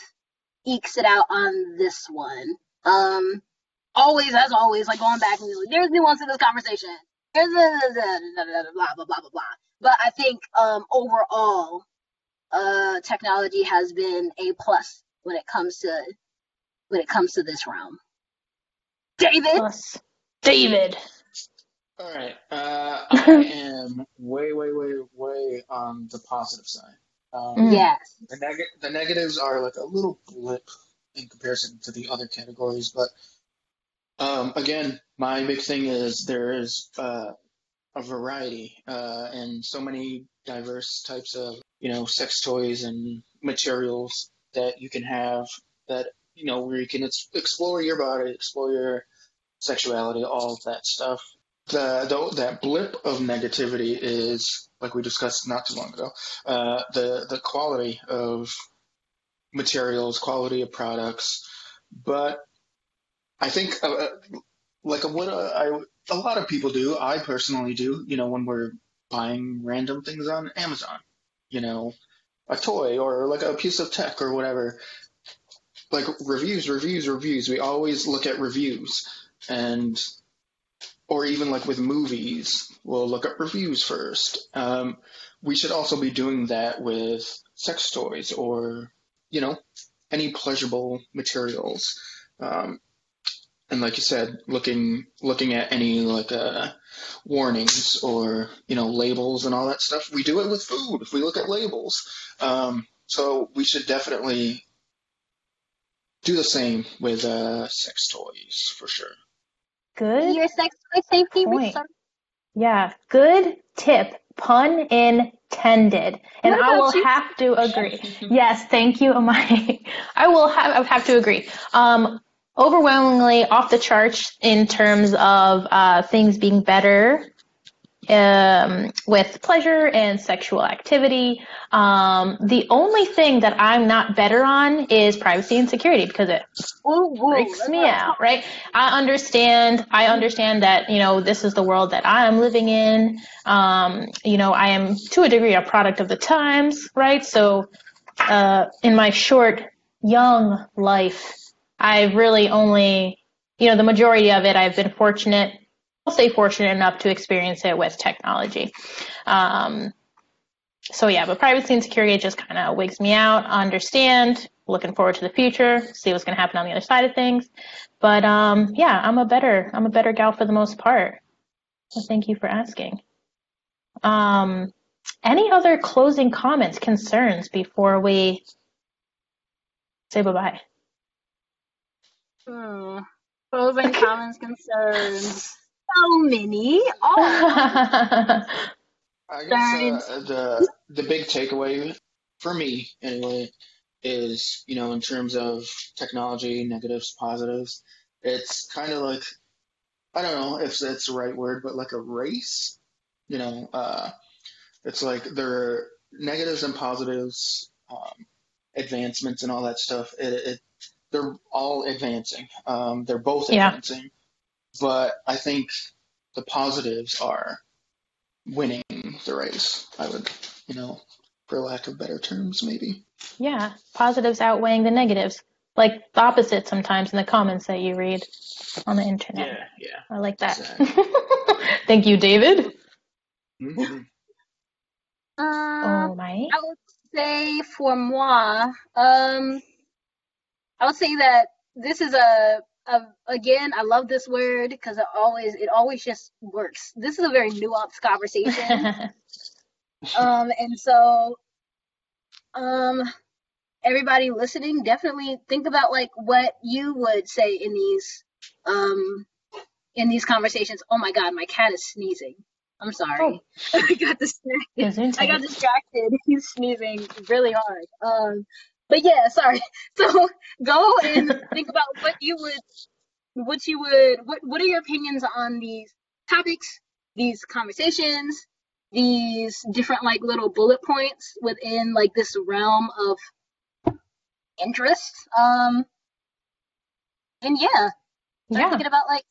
ekes it out on this one. Um, always, as always, like going back and like, there's nuance in this conversation. There's a, blah blah blah blah blah. But I think um, overall, uh, technology has been a plus when it comes to when it comes to this realm. David, Plus, David. All right. Uh, I [laughs] am way, way, way, way on the positive side. Um, Mm. yes, the, neg- the negatives are like a little blip in comparison to the other categories, but um, again, my big thing is there is uh, a variety uh, and so many diverse types of you know sex toys and materials that you can have that you know where you can ex- explore your body, explore your sexuality, all of that stuff. The, the that blip of negativity is like we discussed not too long ago. Uh, the the quality of materials, quality of products, but I think uh, uh, like what uh, I a lot of people do. I personally do. You know, when we're buying random things on Amazon, you know, a toy or like a piece of tech or whatever. Like reviews, reviews, reviews. We always look at reviews and or even like with movies, we'll look at reviews first. Um, we should also be doing that with sex toys or, you know, any pleasurable materials. Um, and like you said, looking looking at any like uh, warnings or you know labels and all that stuff. We do it with food. If we look at labels, um, so we should definitely do the same with uh, sex toys for sure. Good. your sex toy safety point. research. Yeah, good tip. Pun intended. And I will you? have to [laughs] agree. Yes, thank you, Amaya. [laughs] I will have, I have to agree. Um, overwhelmingly off the charts in terms of uh, things being better um, with pleasure and sexual activity. Um, the only thing that I'm not better on is privacy and security because it Ooh, ooh, freaks me out, right? I understand. I understand that you know this is the world that I am living in. Um, you know, I am to a degree a product of the times, right? So, uh, in my short, young life, I've really only, you know, the majority of it, I've been fortunate. I'll fortunate enough to experience it with technology. Um, so yeah, but privacy and security just kind of wigs me out. Understand. Looking forward to the future, see what's going to happen on the other side of things. But um, yeah, I'm a better I'm a better gal for the most part. So thank you for asking. Um, any other closing comments, concerns before we say bye bye? Hmm. Closing comments, concerns. So many. Oh, [laughs] I guess uh, the the big takeaway for me anyway is you know in terms of technology negatives positives it's kind of like I don't know if that's the right word but like a race you know uh, it's like there are negatives and positives um, advancements and all that stuff. It, it they're all advancing. Um, they're both Yeah. advancing but I think the positives are winning the race. I would, you know, for lack of better terms, maybe. yeah, positives outweighing the negatives, like the opposite sometimes in the comments that you read on the internet. yeah. Yeah. I like that. Exactly. [laughs] Thank you, David. Mhm. uh, Oh my. I would say for moi, um, I would say that this is a, a again, I love this word because it always it always just works. This is a very nuanced conversation. [laughs] um, and so, um, everybody listening, definitely think about like what you would say in these, um, in these conversations. Oh my God, my cat is sneezing. I'm sorry. [laughs] I got distracted. I got distracted. [laughs] He's sneezing really hard. Um, but yeah, sorry. [laughs] So go and think about what you would, what you would, what what are your opinions on these topics, these conversations, these different like little bullet points within like this realm of interest. Um, and yeah, Yeah. thinking about like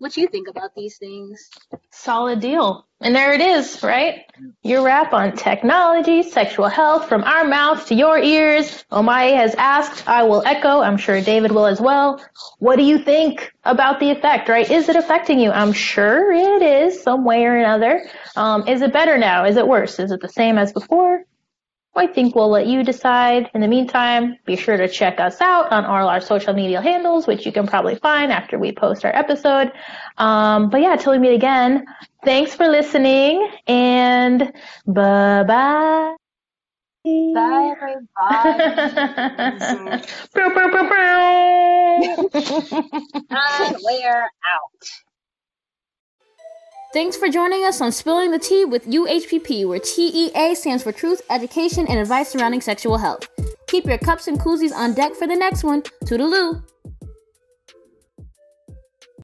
what you think about these things. Solid deal. And there it is, right? Your wrap on technology, sexual health, from our mouths to your ears. Amaya has asked, I will echo, I'm sure David will as well. What do you think about the effect, right? Is it affecting you? I'm sure it is, some way or another. Um, is it better now? Is it worse? Is it the same as before? I think we'll let you decide. In the meantime, be sure to check us out on all our social media handles, which you can probably find after we post our episode. Um, but yeah, till we meet again, thanks for listening and bye bye. Bye, everybody. [laughs] and [laughs] we're out. Thanks for joining us on Spilling the Tea with UHPP, where TEA stands for Truth, Education, and Advice Surrounding Sexual Health. Keep your cups and koozies on deck for the next one. Toodaloo!